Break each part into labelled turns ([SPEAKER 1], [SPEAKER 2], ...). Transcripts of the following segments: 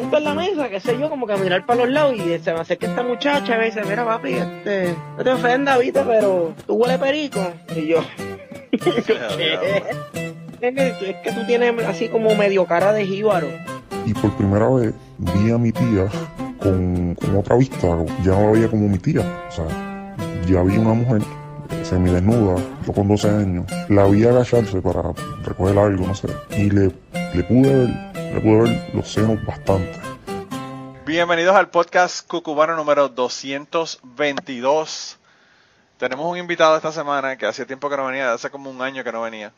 [SPEAKER 1] siento en la mesa, qué sé yo, como que a mirar para los lados y se me acerca esta muchacha y me dice, mira papi, este, no te ofendas, viste, pero tú huele perico. Y yo. Es que tú tienes así como medio cara de jíbaro.
[SPEAKER 2] Y por primera vez vi a mi tía con, con otra vista, ya no la veía como mi tía. O sea, ya vi una mujer semidesnuda, yo con 12 años, la vi agacharse para recoger algo, no sé, y le, le pude ver, le pude ver los senos bastante.
[SPEAKER 3] Bienvenidos al podcast Cucubano número 222. Tenemos un invitado esta semana que hacía tiempo que no venía, hace como un año que no venía.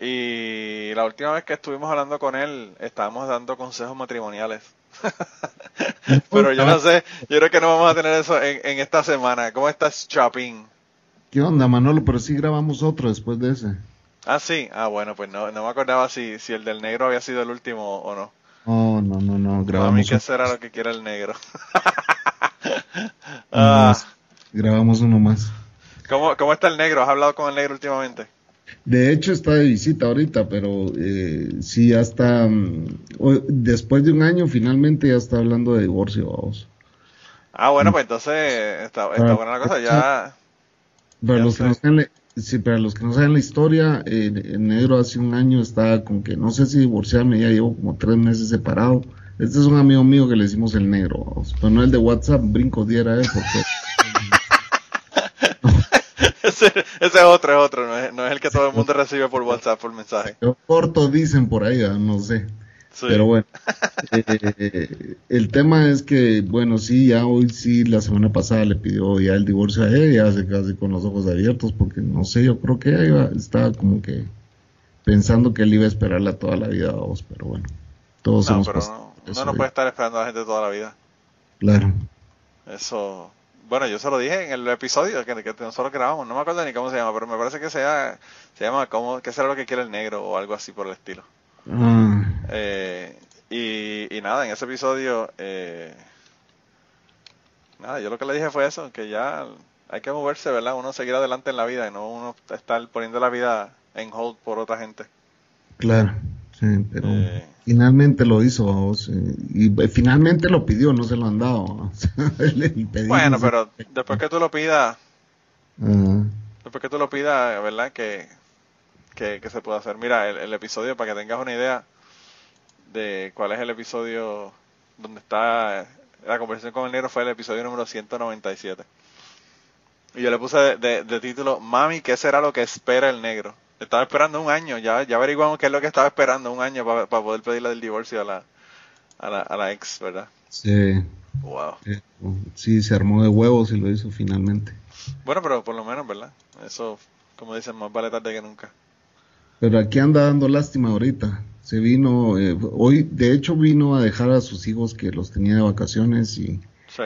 [SPEAKER 3] Y la última vez que estuvimos hablando con él, estábamos dando consejos matrimoniales. Pero yo no sé, yo creo que no vamos a tener eso en, en esta semana. ¿Cómo estás, Chopin?
[SPEAKER 4] ¿Qué onda, Manolo? Pero sí grabamos otro después de ese.
[SPEAKER 3] Ah, sí. Ah, bueno, pues no, no me acordaba si, si el del negro había sido el último o no.
[SPEAKER 4] Oh, no, no, no, grabamos.
[SPEAKER 3] A mí que será lo que quiera el negro.
[SPEAKER 4] ah. Grabamos uno más.
[SPEAKER 3] ¿Cómo, ¿Cómo está el negro? ¿Has hablado con el negro últimamente?
[SPEAKER 4] De hecho está de visita ahorita, pero eh, sí ya está, um, después de un año finalmente ya está hablando de divorcio, vamos.
[SPEAKER 3] Ah, bueno, pues entonces está, está buena la cosa, ya...
[SPEAKER 4] Para los, que no saben, sí, para los que no saben la historia, eh, el negro hace un año estaba con que no sé si divorciarme, ya llevo como tres meses separado. Este es un amigo mío que le decimos el negro, vamos. pero no el de WhatsApp, brinco diera, eh, porque...
[SPEAKER 3] ese, ese, es otro, es otro, no es, no es, el que todo el mundo recibe por WhatsApp, por mensaje.
[SPEAKER 4] Corto dicen por ahí, no sé. Sí. Pero bueno, eh, el tema es que, bueno, sí, ya hoy sí, la semana pasada le pidió ya el divorcio a ella, se casi con los ojos abiertos, porque no sé, yo creo que ella iba, estaba como que pensando que él iba a esperarla toda la vida a vos, pero bueno, todos
[SPEAKER 3] no,
[SPEAKER 4] hemos
[SPEAKER 3] pero no, uno no puede estar esperando a la gente toda la vida.
[SPEAKER 4] Claro.
[SPEAKER 3] Eso, bueno, yo se lo dije en el episodio que, que nosotros grabamos, no me acuerdo ni cómo se llama, pero me parece que sea, se llama como, que será lo que quiere el negro o algo así por el estilo.
[SPEAKER 4] Ah.
[SPEAKER 3] Eh, y, y, nada, en ese episodio, eh, nada, yo lo que le dije fue eso, que ya hay que moverse, ¿verdad? Uno seguir adelante en la vida y no uno estar poniendo la vida en hold por otra gente.
[SPEAKER 4] Claro, sí, pero eh, finalmente lo hizo, vos, y finalmente lo pidió, no se lo han dado.
[SPEAKER 3] bueno, pero después que tú lo pidas,
[SPEAKER 4] uh,
[SPEAKER 3] después que tú lo pidas, ¿verdad? Que, que, que, se puede hacer. Mira, el, el, episodio, para que tengas una idea de cuál es el episodio donde está la conversación con el negro, fue el episodio número 197. Y yo le puse de, de, de título, Mami, ¿qué será lo que espera el negro? Estaba esperando un año, ya, ya averiguamos qué es lo que estaba esperando un año para pa poder pedirle el divorcio a la, a la, a la ex, ¿verdad?
[SPEAKER 4] Sí.
[SPEAKER 3] Wow.
[SPEAKER 4] Sí, se armó de huevos y lo hizo finalmente.
[SPEAKER 3] Bueno, pero por lo menos, ¿verdad? Eso, como dicen, más vale tarde que nunca.
[SPEAKER 4] Pero aquí anda dando lástima ahorita. Se vino, eh, hoy de hecho vino a dejar a sus hijos que los tenía de vacaciones y
[SPEAKER 3] sí.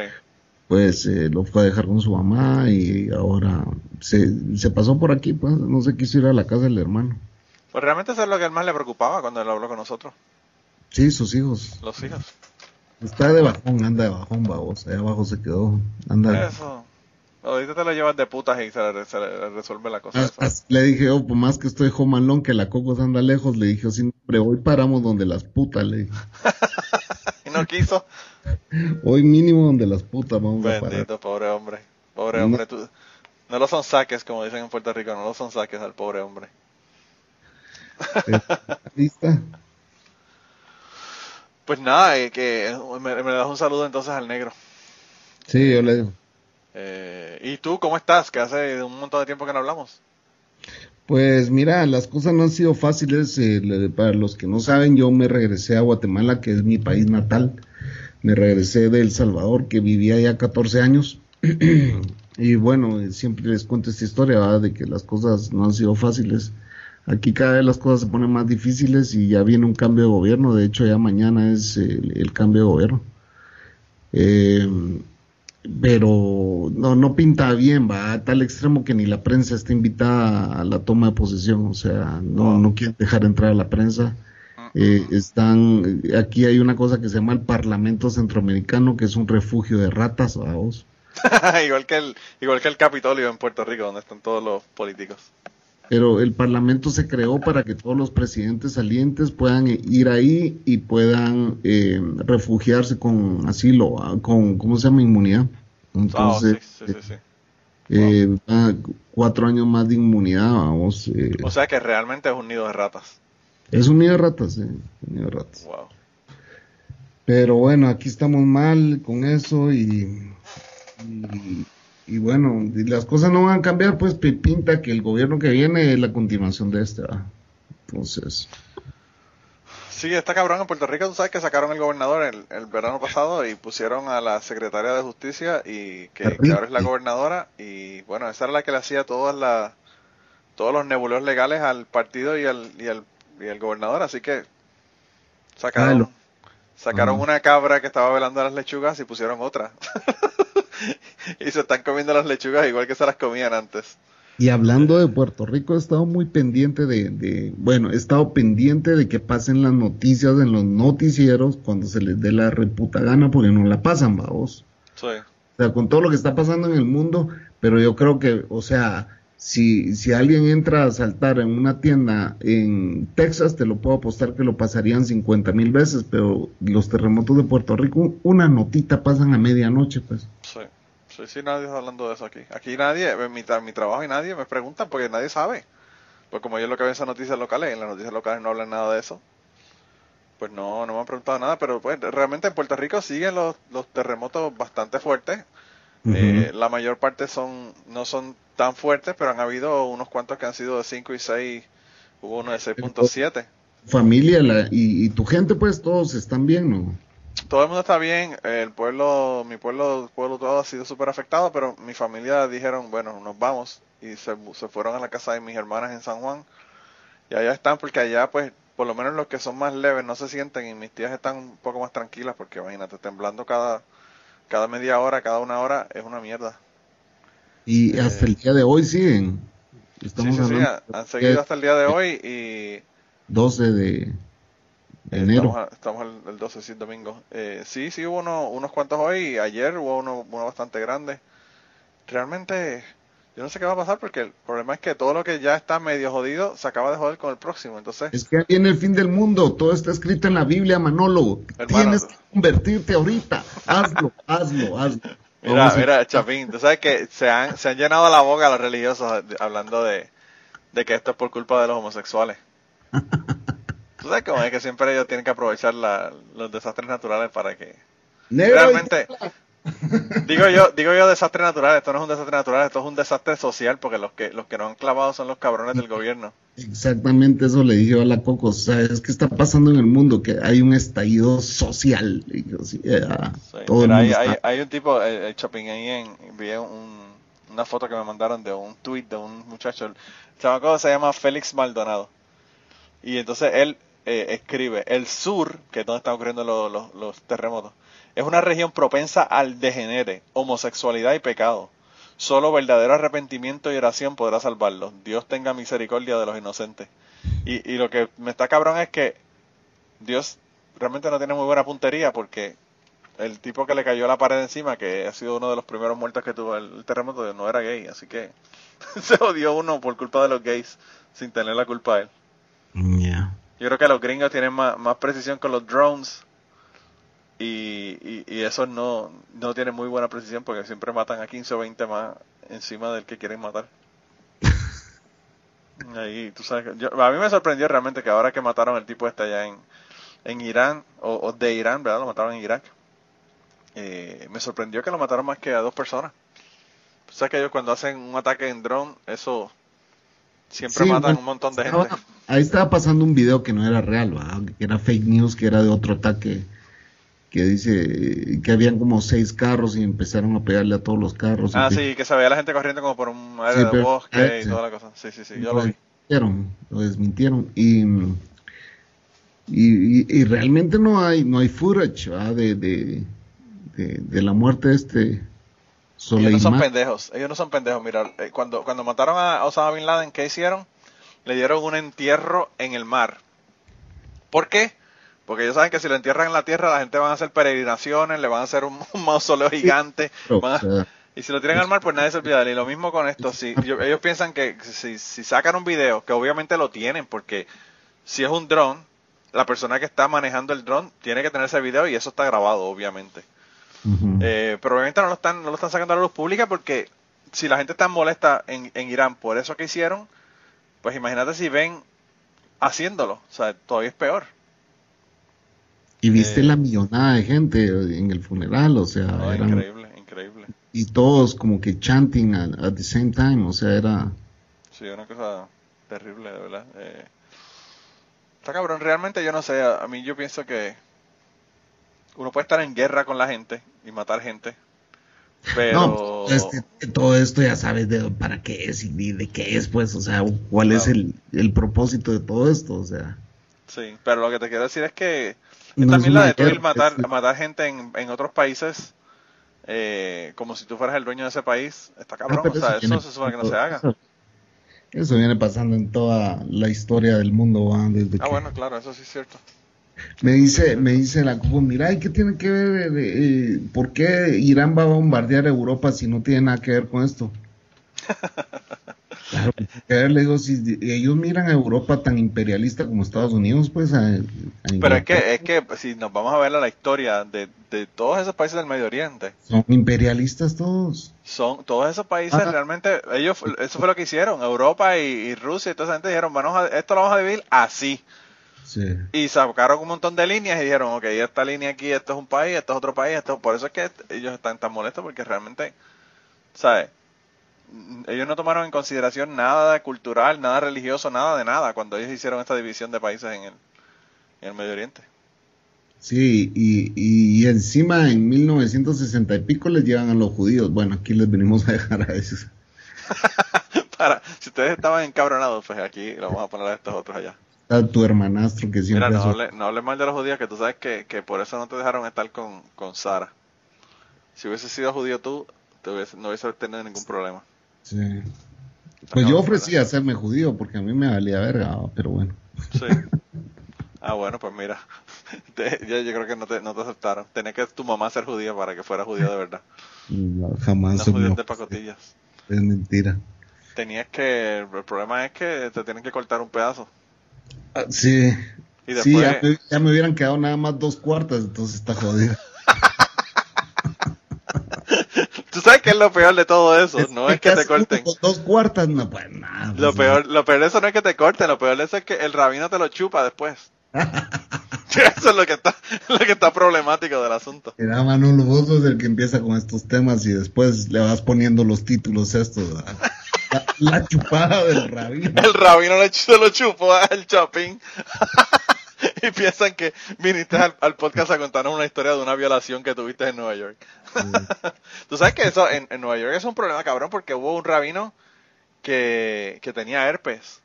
[SPEAKER 4] pues eh, lo fue a dejar con su mamá y ahora se, se pasó por aquí, pues no se quiso ir a la casa del hermano.
[SPEAKER 3] Pues realmente eso es lo que más le preocupaba cuando él habló con nosotros.
[SPEAKER 4] Sí, sus hijos.
[SPEAKER 3] Los hijos.
[SPEAKER 4] Está de bajón, anda de bajón, babos. Ahí abajo se quedó. Anda.
[SPEAKER 3] Eso. Ahorita te lo llevas de putas y se le, se le resuelve la cosa.
[SPEAKER 4] Ah, le dije, oh, por más que estoy jomalón, que la Cocos anda lejos, le dije, oh, sí, hombre, hoy paramos donde las putas, le dije.
[SPEAKER 3] y no quiso.
[SPEAKER 4] Hoy mínimo donde las putas vamos
[SPEAKER 3] Bendito,
[SPEAKER 4] a parar.
[SPEAKER 3] pobre hombre. Pobre no. hombre. Tú, no lo son saques, como dicen en Puerto Rico, no lo son saques al pobre hombre.
[SPEAKER 4] ¿Lista?
[SPEAKER 3] Pues nada, eh, que me, me das un saludo entonces al negro.
[SPEAKER 4] Sí, yo le digo.
[SPEAKER 3] Eh, ¿Y tú cómo estás? Que hace un montón de tiempo que no hablamos.
[SPEAKER 4] Pues mira, las cosas no han sido fáciles. Eh, para los que no saben, yo me regresé a Guatemala, que es mi país natal. Me regresé de El Salvador, que vivía ya 14 años. y bueno, siempre les cuento esta historia, ¿verdad? de que las cosas no han sido fáciles. Aquí cada vez las cosas se ponen más difíciles y ya viene un cambio de gobierno. De hecho, ya mañana es el, el cambio de gobierno. Eh, pero no, no pinta bien, va a tal extremo que ni la prensa está invitada a la toma de posesión, o sea, no, no quieren dejar entrar a la prensa. Eh, están, aquí hay una cosa que se llama el Parlamento Centroamericano, que es un refugio de ratas, vamos.
[SPEAKER 3] igual que el, igual que el Capitolio en Puerto Rico, donde están todos los políticos.
[SPEAKER 4] Pero el Parlamento se creó para que todos los presidentes salientes puedan ir ahí y puedan eh, refugiarse con asilo, ah, con, ¿cómo se llama? Inmunidad. Entonces,
[SPEAKER 3] sí, sí, sí,
[SPEAKER 4] eh, ah, cuatro años más de inmunidad, vamos. eh,
[SPEAKER 3] O sea que realmente es un nido de ratas.
[SPEAKER 4] es un nido de ratas, eh, un nido de ratas.
[SPEAKER 3] Wow.
[SPEAKER 4] Pero bueno, aquí estamos mal con eso y, y, y bueno, y las cosas no van a cambiar, pues pi- pinta que el gobierno que viene es la continuación de este. ¿va? Entonces,
[SPEAKER 3] Sí, está cabrón en Puerto Rico, tú sabes que sacaron el gobernador el, el verano pasado y pusieron a la secretaria de justicia y que, que ahora es la gobernadora y bueno, esa era la que le hacía todas las todos los nebuleos legales al partido y al, y al, y al gobernador, así que sacaron, sacaron
[SPEAKER 4] Ajá.
[SPEAKER 3] una cabra que estaba velando las lechugas y pusieron otra. y se están comiendo las lechugas igual que se las comían antes.
[SPEAKER 4] y hablando de Puerto Rico, he estado muy pendiente de, de, bueno, he estado pendiente de que pasen las noticias en los noticieros cuando se les dé la reputa gana, porque no la pasan, vamos.
[SPEAKER 3] Sí.
[SPEAKER 4] O sea, con todo lo que está pasando en el mundo, pero yo creo que, o sea, si, si alguien entra a saltar en una tienda en Texas, te lo puedo apostar que lo pasarían 50 mil veces, pero los terremotos de Puerto Rico, una notita pasan a medianoche, pues.
[SPEAKER 3] Sí, sí, sí, nadie está hablando de eso aquí. Aquí nadie, en mi, mi trabajo y nadie me preguntan porque nadie sabe. Pues como yo lo que veo en esas noticias locales, en las noticias locales no hablan nada de eso. Pues no, no me han preguntado nada, pero pues realmente en Puerto Rico siguen los, los terremotos bastante fuertes. Eh, la mayor parte son no son tan fuertes, pero han habido unos cuantos que han sido de 5 y 6, hubo uno de 6.7.
[SPEAKER 4] Familia la, y, y tu gente, pues todos están bien, ¿no?
[SPEAKER 3] Todo el mundo está bien, el pueblo, mi pueblo, el pueblo todo ha sido súper afectado, pero mi familia dijeron, bueno, nos vamos y se, se fueron a la casa de mis hermanas en San Juan y allá están porque allá pues por lo menos los que son más leves no se sienten y mis tías están un poco más tranquilas porque imagínate, temblando cada, cada media hora, cada una hora es una mierda.
[SPEAKER 4] Y hasta el día de hoy siguen.
[SPEAKER 3] Sí,
[SPEAKER 4] Estamos
[SPEAKER 3] sí, sí,
[SPEAKER 4] hablando
[SPEAKER 3] han, han seguido hasta el día de hoy y
[SPEAKER 4] 12 de, de enero.
[SPEAKER 3] estamos, estamos el, el 12, sí, domingo. Eh, sí, sí hubo uno- unos cuantos hoy y ayer hubo uno, uno bastante grande. Realmente, yo no sé qué va a pasar porque el problema es que todo lo que ya está medio jodido se acaba de joder con el próximo. Entonces,
[SPEAKER 4] Es que viene el fin del mundo, todo está escrito en la Biblia, Manolo.
[SPEAKER 3] Hermano.
[SPEAKER 4] Tienes que convertirte ahorita. Hazlo, hazlo, hazlo.
[SPEAKER 3] Mira, mira, Chapín, tú sabes que se han, se han llenado la boca los religiosos hablando de, de que esto es por culpa de los homosexuales. Tú sabes cómo es que siempre ellos tienen que aprovechar la- los desastres naturales para que
[SPEAKER 4] Negro y-
[SPEAKER 3] realmente digo yo digo yo desastre natural esto no es un desastre natural esto es un desastre social porque los que los que no han clavado son los cabrones del gobierno
[SPEAKER 4] Exactamente eso le dije a la Coco. ¿Sabes qué está pasando en el mundo? Que hay un estallido social. Sí,
[SPEAKER 3] Sí,
[SPEAKER 4] todo el
[SPEAKER 3] hay,
[SPEAKER 4] mundo
[SPEAKER 3] hay,
[SPEAKER 4] está-
[SPEAKER 3] hay un tipo el, el Chapín ahí en vi un, una foto que me mandaron de un tweet de un muchacho el chamaco se llama Félix Maldonado y entonces él eh, escribe el sur que es donde están ocurriendo los, los, los terremotos es una región propensa al degenere homosexualidad y pecado Solo verdadero arrepentimiento y oración podrá salvarlos. Dios tenga misericordia de los inocentes. Y, y lo que me está cabrón es que Dios realmente no tiene muy buena puntería porque el tipo que le cayó la pared encima, que ha sido uno de los primeros muertos que tuvo el terremoto, no era gay. Así que se odió uno por culpa de los gays sin tener la culpa él.
[SPEAKER 4] Ya.
[SPEAKER 3] Yo creo que los gringos tienen más, más precisión con los drones y, y, y esos no, no tienen muy buena precisión porque siempre matan a 15 o 20 más encima del que quieren matar. Ahí, tú sabes, yo- a mí me sorprendió realmente que ahora que mataron al tipo este allá en, en Irán, o, o de Irán, ¿verdad? Lo mataron en Irak. eh, me sorprendió que lo mataron más que a dos personas. Tú sabes que ellos cuando hacen un ataque en drone, eso siempre
[SPEAKER 4] Sí,
[SPEAKER 3] matan
[SPEAKER 4] bueno,
[SPEAKER 3] un montón de
[SPEAKER 4] estaba-
[SPEAKER 3] gente.
[SPEAKER 4] Ahí estaba pasando un video que no era real, ¿va? que era fake news, que era de otro ataque, que dice que habían como seis carros y empezaron a pegarle a todos los carros.
[SPEAKER 3] Ah, sí, que se veía la gente corriendo como por un área
[SPEAKER 4] Sí,
[SPEAKER 3] de
[SPEAKER 4] pero-
[SPEAKER 3] bosque y
[SPEAKER 4] sí.
[SPEAKER 3] toda la cosa. Sí, sí, sí, yo
[SPEAKER 4] lo
[SPEAKER 3] lo vi.
[SPEAKER 4] desmintieron, lo desmintieron y, y, y- y realmente no hay no hay footage de, de, de, de la muerte de este
[SPEAKER 3] Ellos no
[SPEAKER 4] Soleimán.
[SPEAKER 3] son pendejos, ellos no son pendejos. Mira, eh, cuando, cuando mataron a Osama Bin Laden, ¿qué hicieron? Le dieron un entierro en el mar. ¿Por qué? Porque ellos saben que si lo entierran en la tierra, la gente van a hacer peregrinaciones, le van a hacer un, un mausoleo gigante. Van a- Y si lo tiran al mar, pues nadie se olvida. Y lo mismo con esto. Si, ellos piensan que si, si sacan un video, que obviamente lo tienen, porque si es un dron, la persona que está manejando el dron tiene que tener ese video y eso está grabado, obviamente. Eh, pero obviamente no lo están, no lo están sacando a la luz pública porque si la gente está molesta en, en Irán por eso que hicieron, pues imagínate si ven haciéndolo. O sea, todavía es peor.
[SPEAKER 4] Y viste eh, la millonada de gente en el funeral, o sea,
[SPEAKER 3] increíble, increíble.
[SPEAKER 4] Y todos como que chanting at, the same time, o sea, era...
[SPEAKER 3] Sí, una cosa terrible, de verdad. Eh, está cabrón, realmente yo no sé, a, mí yo pienso que uno puede estar en guerra con la gente y matar gente, pero...
[SPEAKER 4] No, todo esto ya sabes de para qué es y de qué es, pues, o sea, cuál es el, el propósito de todo esto, o sea...
[SPEAKER 3] Sí, pero lo que te quiero decir es que también la de tú matar, matar gente en, en otros países eh, como si tú fueras el dueño de ese país. Está cabrón, o sea, eso, se supone que no se haga.
[SPEAKER 4] Eso, viene pasando en toda la historia del mundo. Desde
[SPEAKER 3] ah, bueno, claro, eso sí es cierto.
[SPEAKER 4] Me dice, me dice la Cuba, mira, ¿y qué tiene que ver? Eh, eh, ¿Por qué Irán va a bombardear Europa si no tiene nada que ver con esto? Claro, le digo, si ellos miran a Europa tan imperialista como Estados Unidos, pues
[SPEAKER 3] Pero es que, es que si nos vamos a ver la historia de, todos esos países del Medio Oriente.
[SPEAKER 4] Son imperialistas todos.
[SPEAKER 3] Son todos esos países realmente, ellos, eso fue lo que hicieron, Europa y, Rusia y toda esa gente dijeron, bueno, esto lo vamos a dividir así. Y sacaron un montón de líneas y dijeron, ok, esta línea aquí, esto es un país, esto es otro país, esto, por eso es que ellos están tan molestos porque realmente, ¿sabes? Ellos no tomaron en consideración nada cultural, nada religioso, nada de nada cuando ellos hicieron esta división de países en el, en el Medio Oriente.
[SPEAKER 4] Sí, y, y, encima en 1960 y pico les llevan a los judíos. Bueno, aquí les venimos a dejar a esos.
[SPEAKER 3] Para, si ustedes estaban encabronados, pues aquí lo vamos a poner a estos otros allá.
[SPEAKER 4] A tu hermanastro que siempre...
[SPEAKER 3] Mira, no, hable, no hables mal de los judíos, que tú sabes que, que por eso no te dejaron estar con, con Sara. Si hubiese sido judío tú, te no hubiese tenido ningún problema.
[SPEAKER 4] Sí. Pues yo ofrecía hacerme judío porque a mí me valía verga, pero bueno.
[SPEAKER 3] Sí. Ah, bueno, pues mira. yo, yo, creo que no te, no te aceptaron. Tenía que tu mamá ser judía para que fuera judía de verdad.
[SPEAKER 4] No, jamás. No
[SPEAKER 3] de pacotillas.
[SPEAKER 4] Es mentira.
[SPEAKER 3] Tenías que. El problema es que te tienen que cortar un pedazo.
[SPEAKER 4] Ah, sí. Y después... Sí, ya me, ya me, hubieran quedado nada más dos cuartas, entonces está jodido.
[SPEAKER 3] Que es lo peor de todo eso, no es que te corten.
[SPEAKER 4] Dos cuartas, no, pues nada.
[SPEAKER 3] Lo
[SPEAKER 4] pues,
[SPEAKER 3] peor, lo peor de eso no es que te corten, lo peor de eso es que el rabino te lo chupa después. eso es lo que está, lo que está problemático del asunto.
[SPEAKER 4] Era Manuel vos sos el que empieza con estos temas y después le vas poniendo los títulos estos. La, chupada del rabino.
[SPEAKER 3] El rabino le, se lo chupó al chapín. y piensan que viniste al, podcast a contarnos una historia de una violación que tuviste en Nueva York. Tú sabes que eso en, Nueva York es un problema cabrón porque hubo un rabino que, tenía herpes.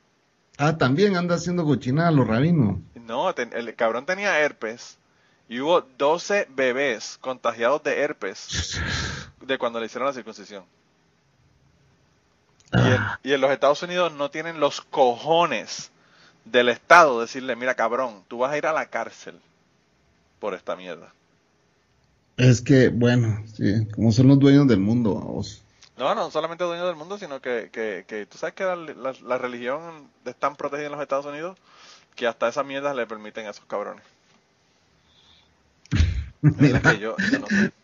[SPEAKER 4] Ah, también anda haciendo cochinada los rabinos.
[SPEAKER 3] No, el cabrón tenía herpes y hubo 12 bebés contagiados de herpes de cuando le hicieron la circuncisión. y en los Estados Unidos no tienen los cojones del Estado decirle, mira cabrón, tú vas a ir a la cárcel por esta mierda.
[SPEAKER 4] Es que, bueno, sí, como son los dueños del mundo, vos.
[SPEAKER 3] No, no solamente dueños del mundo, sino que, que, que tú sabes que la, religión es tan protegida en los Estados Unidos que hasta esas mierdas le permiten a esos cabrones.
[SPEAKER 4] Mira, yo,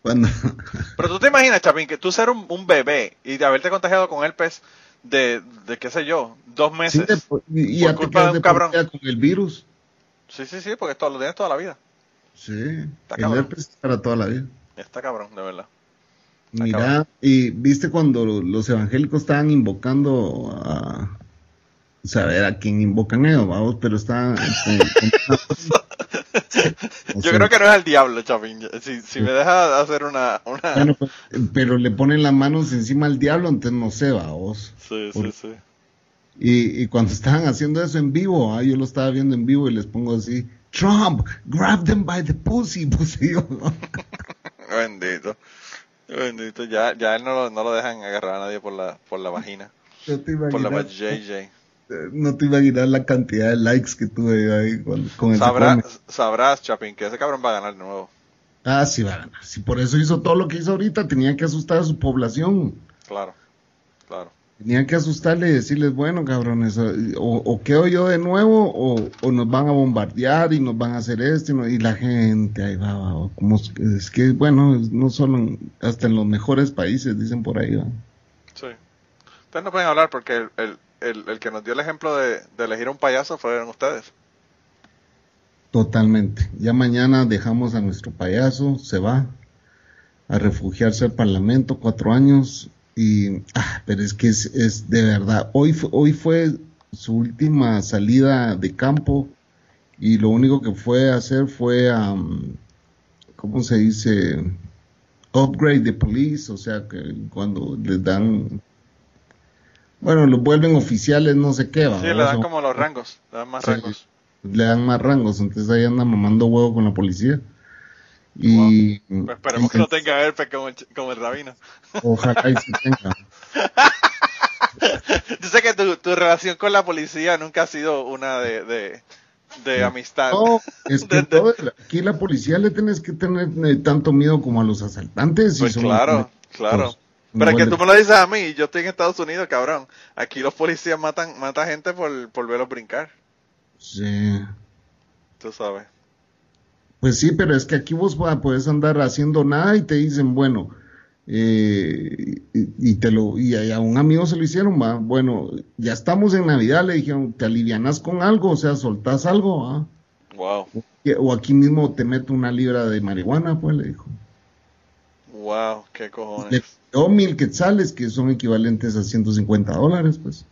[SPEAKER 4] Cuando...
[SPEAKER 3] Pero tú te imaginas, Chapín, que tú ser un, un bebé y de haberte contagiado con herpes de, de qué sé yo, dos meses.
[SPEAKER 4] y por culpa de un cabrón. Con el virus.
[SPEAKER 3] Sí, sí, sí, porque esto lo tienes toda la vida.
[SPEAKER 4] Sí, Está el herpes para toda la vida.
[SPEAKER 3] Está cabrón, de verdad.
[SPEAKER 4] Mira, y viste cuando los evangélicos estaban invocando a. Sea, a ver a quién invocan ellos, vamos, pero está.
[SPEAKER 3] Yo creo que no es el diablo, Chapín. Si, si me deja hacer una. una...
[SPEAKER 4] Pues, pero le ponen las manos encima al diablo, entonces no sé, vos.
[SPEAKER 3] Sí, sí, sí.
[SPEAKER 4] Y, y, cuando estaban haciendo eso en vivo, ah, yo lo estaba viendo en vivo y les pongo así: Trump, grab them by the pussy, pussy.
[SPEAKER 3] Bendito. Bendito. Ya, ya él no lo, no lo dejan agarrar a nadie por la, por la vagina. por la JJ
[SPEAKER 4] no te imaginas la cantidad de likes que tuve ahí con,
[SPEAKER 3] el sabrás, sabrás, Chapín, que ese cabrón va a ganar de nuevo.
[SPEAKER 4] Ah, sí va a ganar. Si por eso hizo todo lo que hizo ahorita, tenía que asustar a su población.
[SPEAKER 3] Claro, claro.
[SPEAKER 4] Tenía que asustarle y decirles, bueno, cabrones, o, o quedo yo de nuevo o, o, nos van a bombardear y nos van a hacer esto. Y, no- y la gente ahí va, va, como es, es que, bueno, no solo, en- hasta en los mejores países, dicen por ahí, va.
[SPEAKER 3] Sí. Ustedes no pueden hablar porque el, el, el, el que nos dio el ejemplo de, de elegir a un payaso fueron ustedes.
[SPEAKER 4] Totalmente. Ya mañana dejamos a nuestro payaso, se va a refugiarse al Parlamento, cuatro años. Y, ah, pero es que es, es de verdad. Hoy, hoy fue su última salida de campo y lo único que fue a hacer fue, am, ¿cómo se dice? Upgrade the police, o sea, que cuando les dan, bueno, los vuelven oficiales, no sé qué, va.
[SPEAKER 3] Sí, le dan como los rangos, le dan más
[SPEAKER 4] Sí.
[SPEAKER 3] rangos.
[SPEAKER 4] le dan más rangos, entonces ahí anda mamando huevo con la policía. Y,
[SPEAKER 3] Pues esperemos
[SPEAKER 4] y-
[SPEAKER 3] que no tenga herpes como el, ch- como el rabino.
[SPEAKER 4] ojalá y sí tenga.
[SPEAKER 3] Yo sé que tu, tu relación con la policía nunca ha sido una de, de, de amistad.
[SPEAKER 4] No, es que
[SPEAKER 3] De-
[SPEAKER 4] todo- aquí la policía le tienes que tener eh, tanto miedo como a los asaltantes. y
[SPEAKER 3] Pues
[SPEAKER 4] son-
[SPEAKER 3] claro, claro. Pero es que tú me lo dices a mí, yo estoy en Estados Unidos, cabrón. Aquí los policías matan, matan gente por, por verlos brincar,
[SPEAKER 4] Sí.
[SPEAKER 3] tú sabes.
[SPEAKER 4] Pues sí, pero es que aquí vos va- puedes andar haciendo nada y te dicen, bueno, eh, y, y te lo y a, un amigo se lo hicieron, va, bueno, ya estamos en Navidad, le dijeron, te alivianas con algo, o sea, soltás algo, ¿ah?
[SPEAKER 3] Wow,
[SPEAKER 4] o aquí mismo te meto una libra de marihuana, pues le dijo.
[SPEAKER 3] wow, qué
[SPEAKER 4] Le
[SPEAKER 3] cojones.
[SPEAKER 4] dio mil quetzales, que son equivalentes a 150 dólares, pues.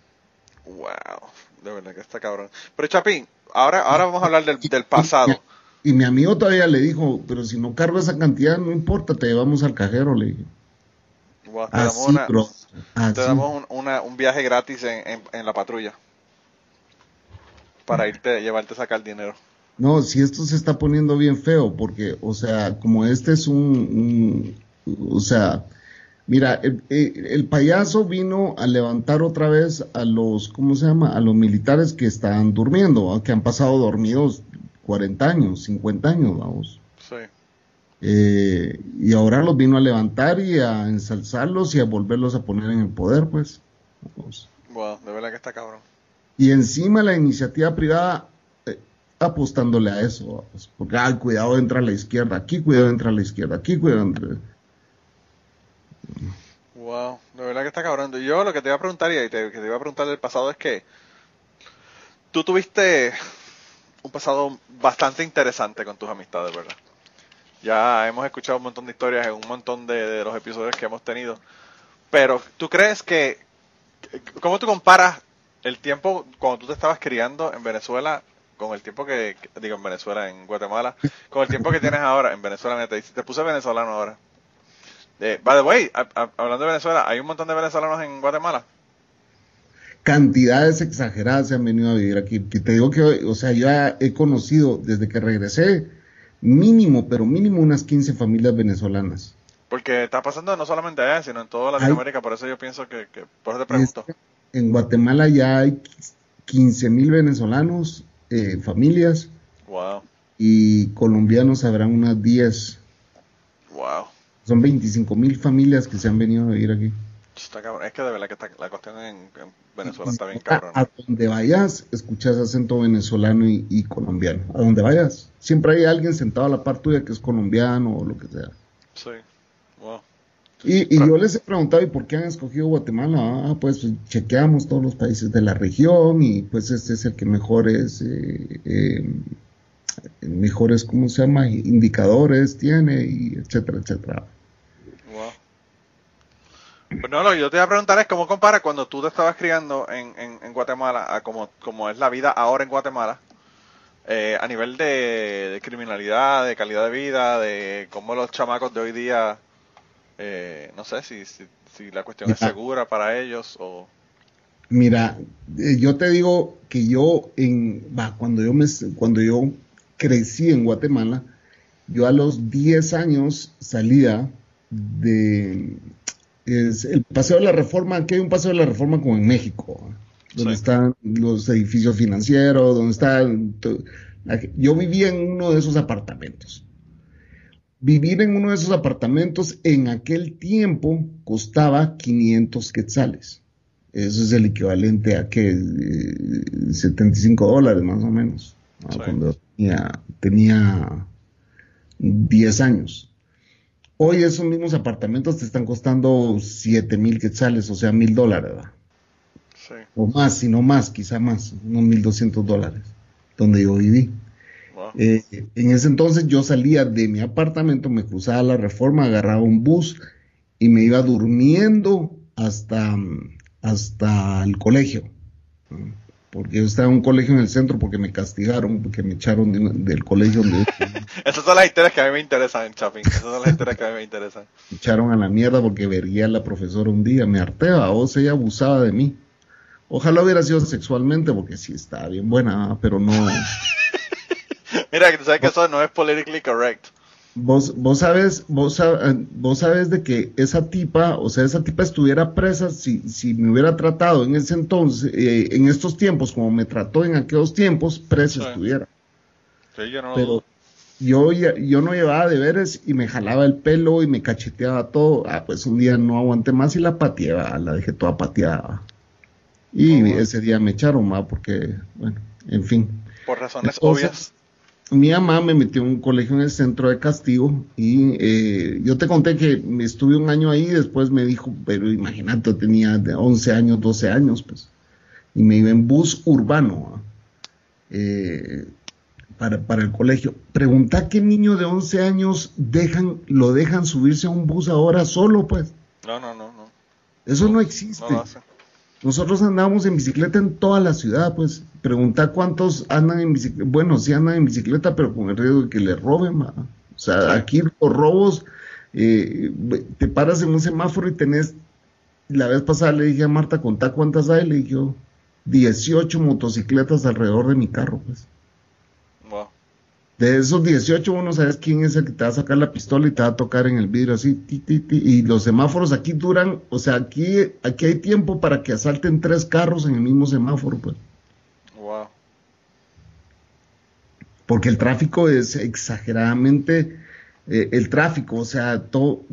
[SPEAKER 3] Wow, de verdad que está cabrón. Pero Chapín, ahora, ahora vamos a hablar del, del pasado.
[SPEAKER 4] Y mi amigo todavía le dijo, pero si no cargo esa cantidad, no importa, te llevamos al cajero, le dije.
[SPEAKER 3] Wow, te damos,
[SPEAKER 4] Así,
[SPEAKER 3] una- te damos un, una- un viaje gratis en, en, en la patrulla. Para irte, llevarte a sacar dinero.
[SPEAKER 4] No, si esto se está poniendo bien feo, porque, o sea, como este es un, un- o sea, mira, el, el- payaso vino a levantar otra vez a los, ¿cómo se llama? A los militares que están durmiendo, que han pasado dormidos 40 años, 50 años, vamos.
[SPEAKER 3] Sí.
[SPEAKER 4] Eh, y ahora los vino a levantar y a ensalzarlos y a volverlos a poner en el poder, pues. Vamos.
[SPEAKER 3] Wow, de verdad que está cabrón.
[SPEAKER 4] Y encima la iniciativa privada eh, apostándole a eso, vamos. porque ay, cuidado entra a la izquierda, aquí cuidado entra a la izquierda, aquí cuidado entra.
[SPEAKER 3] Wow, de verdad que está cabrón. Yo lo que te iba a preguntar y te, que te iba a preguntar del pasado es que tú tuviste un pasado bastante interesante con tus amistades, ¿verdad? Ya hemos escuchado un montón de historias en un montón de, los episodios que hemos tenido. Pero, ¿tú crees que, cómo tú comparas el tiempo cuando tú te estabas criando en Venezuela con el tiempo que, digo, en Venezuela, en Guatemala, con el tiempo que tienes ahora en Venezuela? Neta, te puse venezolano ahora. Eh, by the way, hablando de Venezuela, ¿hay un montón de venezolanos en Guatemala?
[SPEAKER 4] Cantidades exageradas se han venido a vivir aquí. Que te digo que, o sea, yo ya he conocido desde que regresé mínimo, pero mínimo unas 15 familias venezolanas.
[SPEAKER 3] Porque está pasando no solamente allá, sino en toda Latinoamérica, por eso yo pienso que, que por eso te pregunto.
[SPEAKER 4] En Guatemala ya hay 15 mil venezolanos, eh, familias,
[SPEAKER 3] Wow,
[SPEAKER 4] y colombianos habrán unas 10.
[SPEAKER 3] wow.
[SPEAKER 4] Son 25 mil familias que se han venido a vivir aquí.
[SPEAKER 3] Está cabrón. Es que de verdad que está- la cuestión en, en Venezuela está bien
[SPEAKER 4] A,
[SPEAKER 3] cabrón.
[SPEAKER 4] a donde vayas, escuchas acento venezolano y, y colombiano. A donde vayas. Siempre hay alguien sentado a la par tuya que es colombiano o lo que sea.
[SPEAKER 3] Sí, wow.
[SPEAKER 4] Y, y yo les he preguntado, ¿y por qué han escogido Guatemala? Ah, pues chequeamos todos los países de la región y pues este es el que mejores, eh, eh, mejores, ¿cómo se llama? Indicadores tiene y etcétera, etcétera.
[SPEAKER 3] Pues no, lo que yo te iba a preguntar es cómo compara cuando tú te estabas criando en, en, en Guatemala a como, como es la vida ahora en Guatemala, eh, a nivel de, de criminalidad, de calidad de vida, de cómo los chamacos de hoy día, eh, no sé si, si, si la cuestión es segura para ellos o...
[SPEAKER 4] Mira, eh, yo te digo que yo en cuando yo me cuando yo crecí en Guatemala, yo a los 10 años salía de es el paseo de la Reforma, aquí hay un paseo de la Reforma como en México, donde
[SPEAKER 3] Sí.
[SPEAKER 4] están los edificios financieros, donde está to- la- yo vivía en uno de esos apartamentos. vivir en uno de esos apartamentos en aquel tiempo costaba 500 quetzales. Eso es el equivalente a que 75 dólares más o menos. Cuando tenía, tenía 10 años. Hoy esos mismos apartamentos te están costando 7 mil quetzales, o sea, mil dólares. Sí. O más, si no más, quizá más, unos 1200 dólares, donde yo viví. Eh, en ese entonces yo salía de mi apartamento, me cruzaba la reforma, agarraba un bus y me iba durmiendo hasta, hasta el colegio. Porque yo estaba en un colegio en el centro porque me castigaron, porque me echaron del colegio. Donde
[SPEAKER 3] Esas son las historias que a mí me interesan, Chapín. Esas son las historias que a mí me interesan.
[SPEAKER 4] Me echaron a la mierda porque vería a la profesora un día. Me harteaba, o sea, ella abusaba de mí. Ojalá hubiera sido sexualmente porque sí estaba bien buena, pero no.
[SPEAKER 3] Mira, que sabes que eso no es politically correct.
[SPEAKER 4] Vos, vos sabes, vos, vos sabes de que esa tipa, o sea, esa tipa estuviera presa si, si me hubiera tratado en ese entonces, eh, en estos tiempos, como me trató en aquellos tiempos, presa estuviera.
[SPEAKER 3] Sí, yo no
[SPEAKER 4] Pero yo, yo no llevaba deberes y me jalaba el pelo y me cacheteaba todo. Ah, pues un día no aguanté más y la pateaba, la dejé toda pateada. Y ese día me echaron más porque, bueno, en fin.
[SPEAKER 3] Por razones obvias
[SPEAKER 4] mi mamá me metió en un colegio en el centro de castigo y eh, yo te conté que estuve un año ahí y después me dijo, pero imagínate, tenía 11 años, 12 años, pues, y me iba en bus urbano eh, para, para, el colegio. Pregunta qué niño de 11 años dejan, lo dejan subirse a un bus ahora solo, pues.
[SPEAKER 3] No, no, no, no.
[SPEAKER 4] Eso no, existe. Nosotros andábamos en bicicleta en toda la ciudad, pues. Pregunta cuántos andan en bicicleta. Bueno, sí andan en bicicleta, pero con el riesgo de que le roben, O sea, aquí los robos, eh, te paras en un semáforo y tenés. La vez pasada le dije a Marta, contá cuántas hay. Le dije, 18 motocicletas alrededor de mi carro, pues. De esos 18, uno sabes quién es el que te va a sacar la pistola y te va a tocar en el vidrio así, y los semáforos aquí duran, o sea, aquí, aquí hay tiempo para que asalten tres carros en el mismo semáforo, pues.
[SPEAKER 3] Wow.
[SPEAKER 4] Porque el tráfico es exageradamente, eh, el tráfico, o sea, todo,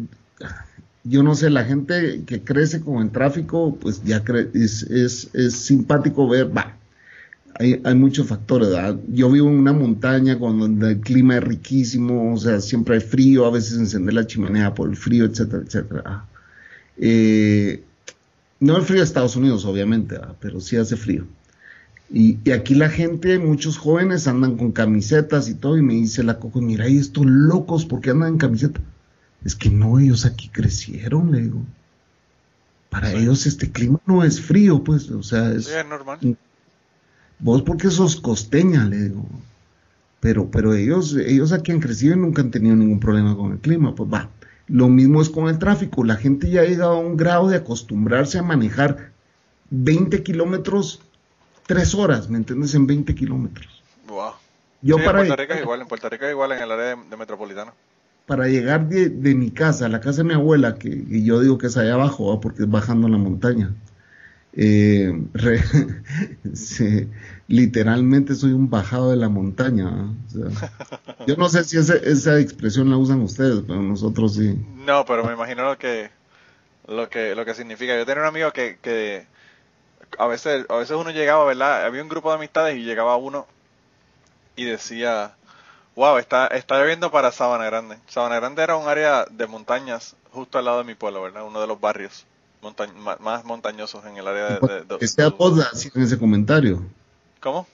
[SPEAKER 4] yo no sé, la gente que crece con el tráfico, pues ya es, es, es simpático ver, va, hay, hay muchos factores. Yo vivo en una montaña donde el clima es riquísimo, o sea, siempre hay frío, a veces encender la chimenea por el frío, etcétera, etcétera. Eh, no el frío de Estados Unidos, obviamente, pero sí hace frío. Y, aquí la gente, muchos jóvenes andan con camisetas y todo, y me dice la coco, mira, y estos locos, ¿por qué andan en camiseta? Es que no, ellos aquí crecieron, le digo. Para ellos este clima no es frío, pues, o sea, es,
[SPEAKER 3] es normal.
[SPEAKER 4] Vos porque sos costeña, le digo. Pero, pero ellos, ellos aquí han crecido y nunca han tenido ningún problema con el clima. Pues va. Lo mismo es con el tráfico. La gente ya ha llegado a un grado de acostumbrarse a manejar 20 kilómetros, 3 horas, ¿me entiendes? En 20 kilómetros.
[SPEAKER 3] Wow. Yo para en Puerto Rico es igual, en Puerto Rico es igual en el área de, metropolitana.
[SPEAKER 4] Para llegar de, de, mi casa a la casa de mi abuela, que yo digo que es allá abajo, porque es bajando la montaña, eh, literalmente soy un bajado de la montaña. yo no sé si esa expresión la usan ustedes, pero nosotros sí.
[SPEAKER 3] No, pero me imagino lo que lo que lo que significa. Yo tenía un amigo que, que a veces a veces uno llegaba, ¿verdad? Había un grupo de amistades y llegaba uno y decía, wow, está, está lloviendo para Sabana Grande. Sabana Grande era un área de montañas justo al lado de mi pueblo, ¿verdad? Uno de los barrios más montañosos en el área de... de,
[SPEAKER 4] de vos en ese comentario.
[SPEAKER 3] ¿Cómo?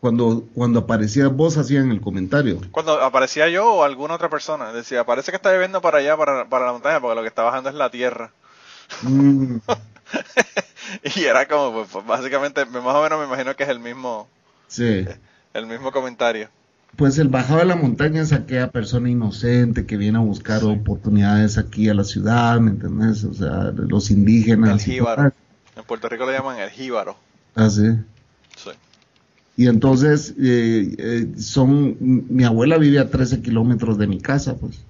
[SPEAKER 4] Cuando, cuando aparecía vos hacían el comentario.
[SPEAKER 3] Cuando aparecía yo o alguna otra persona, decía, parece que está lloviendo para allá, para, para la montaña, porque lo que está bajando es la tierra. Mm. y era como, pues, pues, básicamente, más o menos me imagino que es el mismo,
[SPEAKER 4] sí.
[SPEAKER 3] el mismo comentario
[SPEAKER 4] pues el bajado de la montaña es aquella persona inocente que viene a buscar oportunidades aquí a la ciudad, ¿me entiendes? O sea, los indígenas.
[SPEAKER 3] El jíbaro. En Puerto Rico le llaman el jíbaro.
[SPEAKER 4] Ah, sí.
[SPEAKER 3] Sí.
[SPEAKER 4] Y entonces, eh, eh, son, mi abuela vive a 13 kilómetros de mi casa, pues.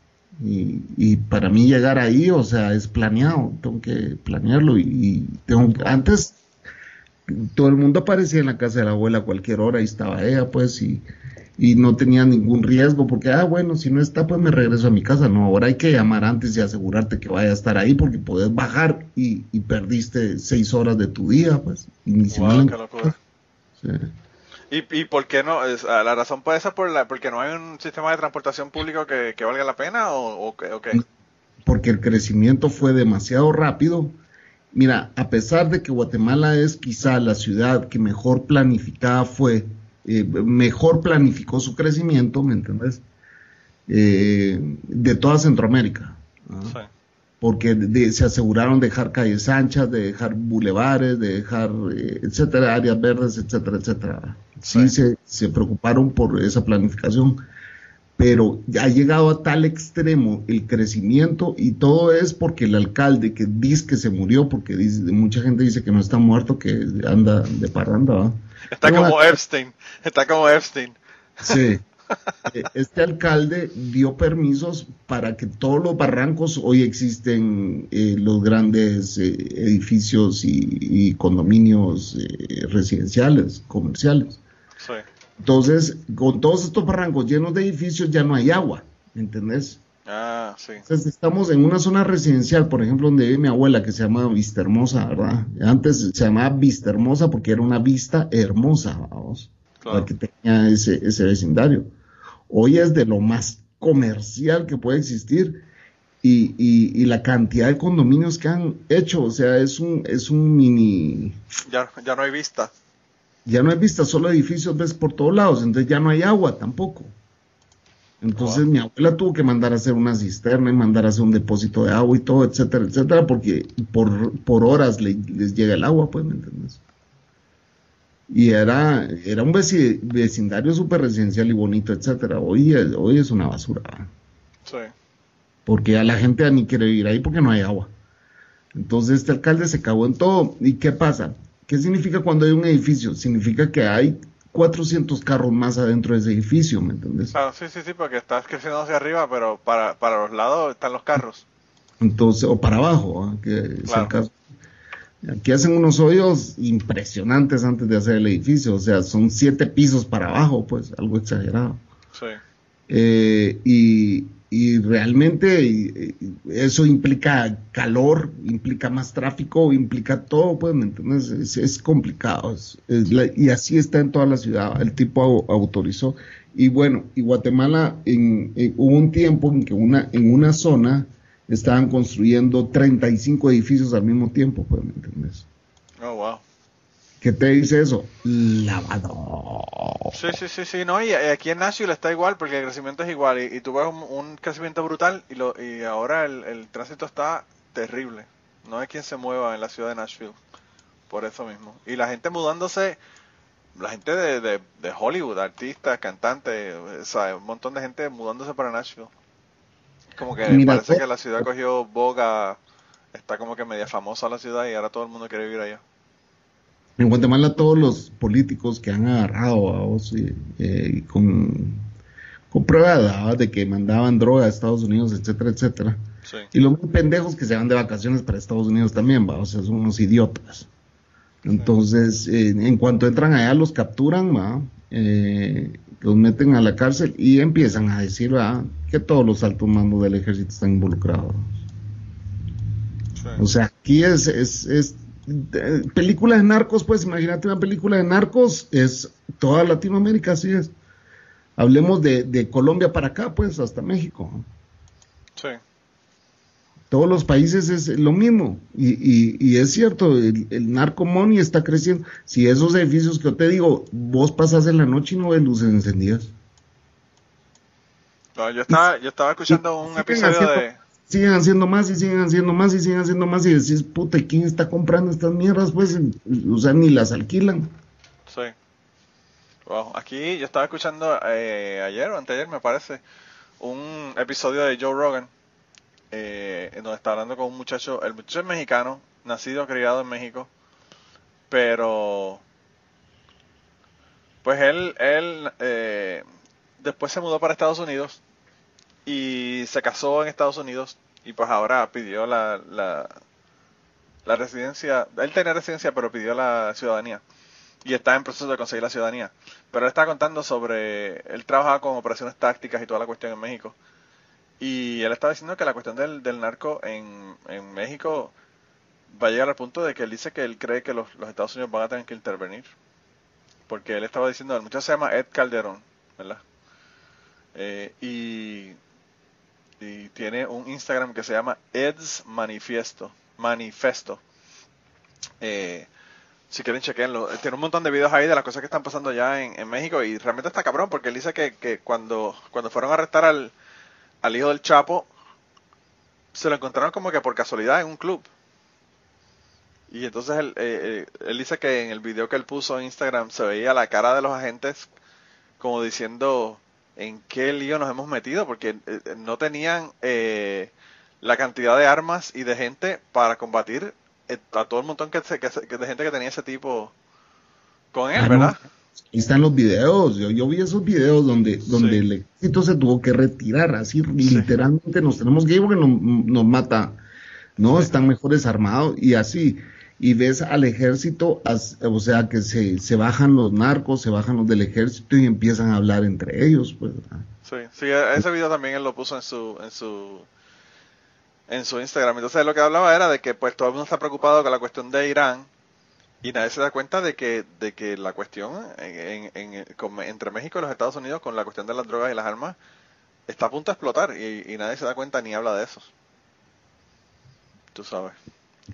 [SPEAKER 4] Y, y, para mí llegar ahí, o sea, es planeado, tengo que planearlo y, y tengo, antes todo el mundo aparecía en la casa de la abuela a cualquier hora y estaba ella, pues, y, y no tenía ningún riesgo porque, ah, bueno, si no está, pues me regreso a mi casa. No, ahora hay que llamar antes y asegurarte que vaya a estar ahí porque puedes bajar y, y perdiste seis horas de tu día, pues. Y ni
[SPEAKER 3] Wow.
[SPEAKER 4] Sí.
[SPEAKER 3] ¿Y, ¿Y por qué no? Es- ah, ¿La razón puede ser por la, porque no hay un sistema de transportación público que, que valga la pena o, o, qué- o qué?
[SPEAKER 4] porque el crecimiento fue demasiado rápido. Mira, a pesar de que Guatemala es quizá la ciudad que mejor planificada fue, eh, mejor planificó su crecimiento, ¿me entendés? Eh, de toda Centroamérica.
[SPEAKER 3] Sí.
[SPEAKER 4] Porque de- se aseguraron dejar calles anchas, de dejar bulevares, de dejar, eh, etcétera, áreas verdes, etcétera, etcétera. Sí,
[SPEAKER 3] Sí.
[SPEAKER 4] Se, se preocuparon por esa planificación, pero ha llegado a tal extremo el crecimiento y todo es porque el alcalde que dice que se murió, porque dice, mucha gente dice que no está muerto, que anda de parranda, ¿va?
[SPEAKER 3] Está
[SPEAKER 4] No,
[SPEAKER 3] como Epstein. Está como Epstein.
[SPEAKER 4] Sí. Eh, Este alcalde dio permisos para que todos los barrancos, hoy existen eh, los grandes eh, edificios y, y condominios eh, residenciales, comerciales.
[SPEAKER 3] Sí.
[SPEAKER 4] Entonces, con todos estos barrancos llenos de edificios ya no hay agua, ¿me ¿entendés?
[SPEAKER 3] Ah, sí.
[SPEAKER 4] Entonces estamos en una zona residencial, por ejemplo, donde vive mi abuela, que se llama Vista Hermosa, ¿verdad? Antes se llamaba Vista Hermosa porque era una vista hermosa, vamos,
[SPEAKER 3] Claro.
[SPEAKER 4] la que tenía ese, ese vecindario. Hoy es de lo más comercial que puede existir y, y- y la cantidad de condominios que han hecho, o sea, es un, es un mini,
[SPEAKER 3] Ya, ya no hay vista.
[SPEAKER 4] ya no hay vista, solo edificios ves por todos lados, entonces ya no hay agua tampoco. Entonces
[SPEAKER 3] Wow.
[SPEAKER 4] mi abuela tuvo que mandar a hacer una cisterna y mandar a hacer un depósito de agua y todo, etcétera, etcétera, porque por, por horas le- les llega el agua, pues, ¿me entiendes? Y era, era un veci- vecindario súper residencial y bonito, etcétera. Hoy, es- hoy es una basura, ¿verdad?
[SPEAKER 3] Sí.
[SPEAKER 4] porque ya la gente ni quiere vivir ahí porque no hay agua. Entonces este alcalde se cagó en todo. ¿Y qué pasa? ¿Qué significa cuando hay un edificio? Significa que hay 400 carros más adentro de ese edificio, ¿me entiendes?
[SPEAKER 3] Claro, sí, sí, sí, porque estás creciendo hacia arriba, pero para, para los lados están los carros.
[SPEAKER 4] Entonces, o para abajo, ¿ah? que es el
[SPEAKER 3] Claro.
[SPEAKER 4] caso. Aquí hacen unos hoyos impresionantes antes de hacer el edificio, o sea, son siete pisos para abajo, pues, algo exagerado.
[SPEAKER 3] Sí.
[SPEAKER 4] Eh, y, y realmente eso implica calor, implica más tráfico, implica todo, pues, ¿me entiendes? Es, complicado. y así está en toda la ciudad. El tipo au- autorizó. Y bueno, y Guatemala, en, en- hubo un tiempo en que una, en una zona estaban construyendo 35 edificios al mismo tiempo, pues, ¿me entiendes?
[SPEAKER 3] Oh, wow.
[SPEAKER 4] ¿Qué te dice eso? Lavador.
[SPEAKER 3] Sí, sí, sí, sí, no, y y aquí en Nashville está igual, porque el crecimiento es igual, y, y tú ves un, un crecimiento brutal, y, lo, y ahora el, el tránsito está terrible. No hay quien se mueva en la ciudad de Nashville, por eso mismo. Y la gente mudándose, la gente de, de, de Hollywood, artistas, cantantes, o sea, un montón de gente mudándose para Nashville. Como que
[SPEAKER 4] Mira,
[SPEAKER 3] parece
[SPEAKER 4] to-
[SPEAKER 3] que la ciudad cogió boga, está como que media famosa la ciudad, y ahora todo el mundo quiere vivir allá.
[SPEAKER 4] En Guatemala todos los políticos que han agarrado a vos eh, eh, con, con de que mandaban droga a Estados Unidos, etcétera, etcétera.
[SPEAKER 3] Sí,
[SPEAKER 4] Y los muy pendejos que se van de vacaciones para Estados Unidos también, ¿va? o sea, son unos idiotas. Entonces, eh, en cuanto entran allá, los capturan, ¿va? Eh, los meten a la cárcel y empiezan a decir ¿va? que todos los altos mandos del ejército están involucrados.
[SPEAKER 3] sí.
[SPEAKER 4] O sea, aquí es, es, es eh, películas de narcos, pues imagínate una película de narcos, es toda Latinoamérica, así es. Hablemos de, de Colombia para acá, pues hasta México.
[SPEAKER 3] sí.
[SPEAKER 4] Todos los países es lo mismo. Y, y, y es cierto, el, el narco money está creciendo. Si esos edificios que yo te digo, vos pasas en la noche y no ves luces encendidas.
[SPEAKER 3] No, yo estaba, yo estaba escuchando un episodio de...
[SPEAKER 4] Siguen haciendo más y siguen haciendo más y siguen haciendo más y decís, puta, ¿y ¿quién está comprando estas mierdas? Pues, o sea, ni las alquilan.
[SPEAKER 3] Sí. Wow. Aquí yo estaba escuchando eh, ayer o anteayer, me parece, un episodio de Joe Rogan, eh, en donde está hablando con un muchacho, el muchacho es mexicano, nacido, criado en México, pero pues él, él eh, después se mudó para Estados Unidos y se casó en Estados Unidos y pues ahora pidió la, la, residencia, él tenía residencia pero pidió la ciudadanía. y está en proceso de conseguir la ciudadanía. Pero él está contando sobre, él trabajaba con operaciones tácticas y toda la cuestión en México. Y él estaba diciendo que la cuestión del, del narco en, en México va a llegar al punto de que él dice que él cree que los, los Estados Unidos van a tener que intervenir. Porque él estaba diciendo, el muchacho se llama Ed Calderón, ¿verdad? Eh, y, y tiene un Instagram que se llama Ed's Manifiesto. Manifesto. Eh, si quieren chequenlo. Tiene un montón de videos ahí de las cosas que están pasando allá en, México y realmente está cabrón porque él dice que, que cuando, cuando fueron a arrestar al, al hijo del Chapo, se lo encontraron como que por casualidad en un club. Y entonces él, eh, eh, él dice que en el video que él puso en Instagram se veía la cara de los agentes como diciendo en qué lío nos hemos metido porque eh, no tenían eh, la cantidad de armas y de gente para combatir eh, a todo el montón que, se- que se- de gente que tenía ese tipo con él,
[SPEAKER 4] Ah.
[SPEAKER 3] ¿verdad?
[SPEAKER 4] Ahí están los videos, yo, yo vi esos videos donde, donde
[SPEAKER 3] Sí.
[SPEAKER 4] el ejército se tuvo que retirar, así literalmente nos tenemos que ir porque nos, nos mata, ¿no?
[SPEAKER 3] Sí.
[SPEAKER 4] Están mejores armados y así. Y ves al ejército, o sea, que se, se bajan los narcos, se bajan los del ejército y empiezan a hablar entre ellos, pues.
[SPEAKER 3] Sí, sí, e- ese video también él lo puso en su, en su, en su Instagram. Entonces lo que hablaba era de que pues todo el mundo está preocupado con la cuestión de Irán y nadie se da cuenta de que, de que la cuestión en, en- en- con- entre México y los Estados Unidos con la cuestión de las drogas y las armas está a punto de explotar y, y nadie se da cuenta ni habla de eso. Tú sabes.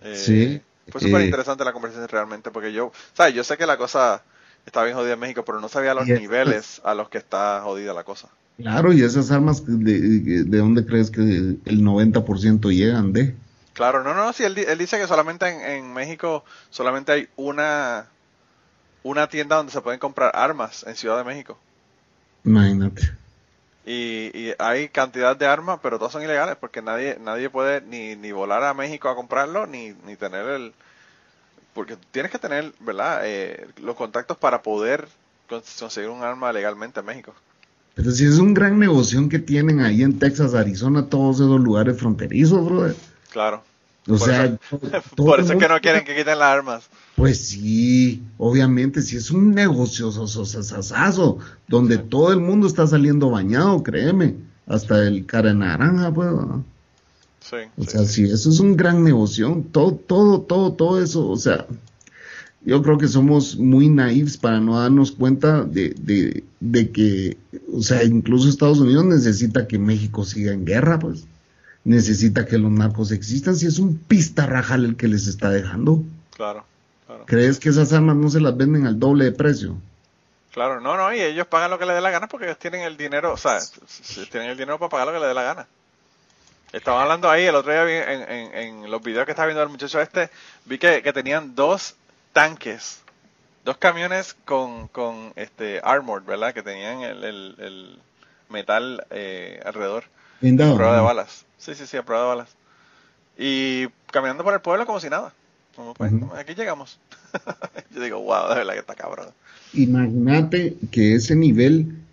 [SPEAKER 3] Eh,
[SPEAKER 4] Sí,
[SPEAKER 3] Fue súper interesante la conversación realmente porque yo, sabes, yo sé que la cosa está bien jodida en México, pero no sabía los niveles a los que está jodida la cosa.
[SPEAKER 4] Claro, y esas armas, ¿de, de dónde crees que el 90% llegan de?
[SPEAKER 3] Claro, no, no, sí, él, él dice que solamente en, en México solamente hay una una tienda donde se pueden comprar armas en Ciudad de México.
[SPEAKER 4] Imagínate.
[SPEAKER 3] Y, y hay cantidad de armas, pero todas son ilegales porque nadie nadie puede ni, ni volar a México a comprarlo ni, ni tener el... Porque tienes que tener, ¿verdad? Eh, los contactos para poder cons- conseguir un arma legalmente en México.
[SPEAKER 4] Pero si es un gran negocio que tienen ahí en Texas, Arizona, todos esos lugares fronterizos, brother.
[SPEAKER 3] Claro.
[SPEAKER 4] O
[SPEAKER 3] Por
[SPEAKER 4] sea,
[SPEAKER 3] eso- Por eso es que no quieren que quiten las armas.
[SPEAKER 4] Pues sí, obviamente, si es un negocio sososasazo, donde todo el mundo está saliendo bañado, créeme, hasta el cara naranja, pues. ¿no?
[SPEAKER 3] Sí.
[SPEAKER 4] O
[SPEAKER 3] sí,
[SPEAKER 4] sea,
[SPEAKER 3] sí.
[SPEAKER 4] si eso es un gran negocio, todo, todo, todo, todo eso, o sea, yo creo que somos muy naifs para no darnos cuenta de, de, de que, o sea, incluso Estados Unidos necesita que México siga en guerra, pues. Necesita que los narcos existan, si es un pistarrajal el que les está dejando.
[SPEAKER 3] Claro, claro.
[SPEAKER 4] ¿Crees que esas armas no se las venden al doble de precio?
[SPEAKER 3] Claro, no, no, y ellos pagan lo que les dé la gana porque ellos tienen el dinero, o sea, tienen el dinero para pagar lo que les dé la gana. Estaba hablando ahí, el otro día en, en, en los videos que estaba viendo el muchacho este, vi que, que tenían dos tanques, dos camiones con, con este armored, ¿verdad? Que tenían el, el, el metal eh, alrededor,
[SPEAKER 4] Blindado,
[SPEAKER 3] prueba de balas. Sí, sí, sí, a prueba de balas. Y caminando por el pueblo como si nada. Como pues, aquí llegamos. Yo digo, wow, de verdad que está cabrón.
[SPEAKER 4] Imagínate que ese nivel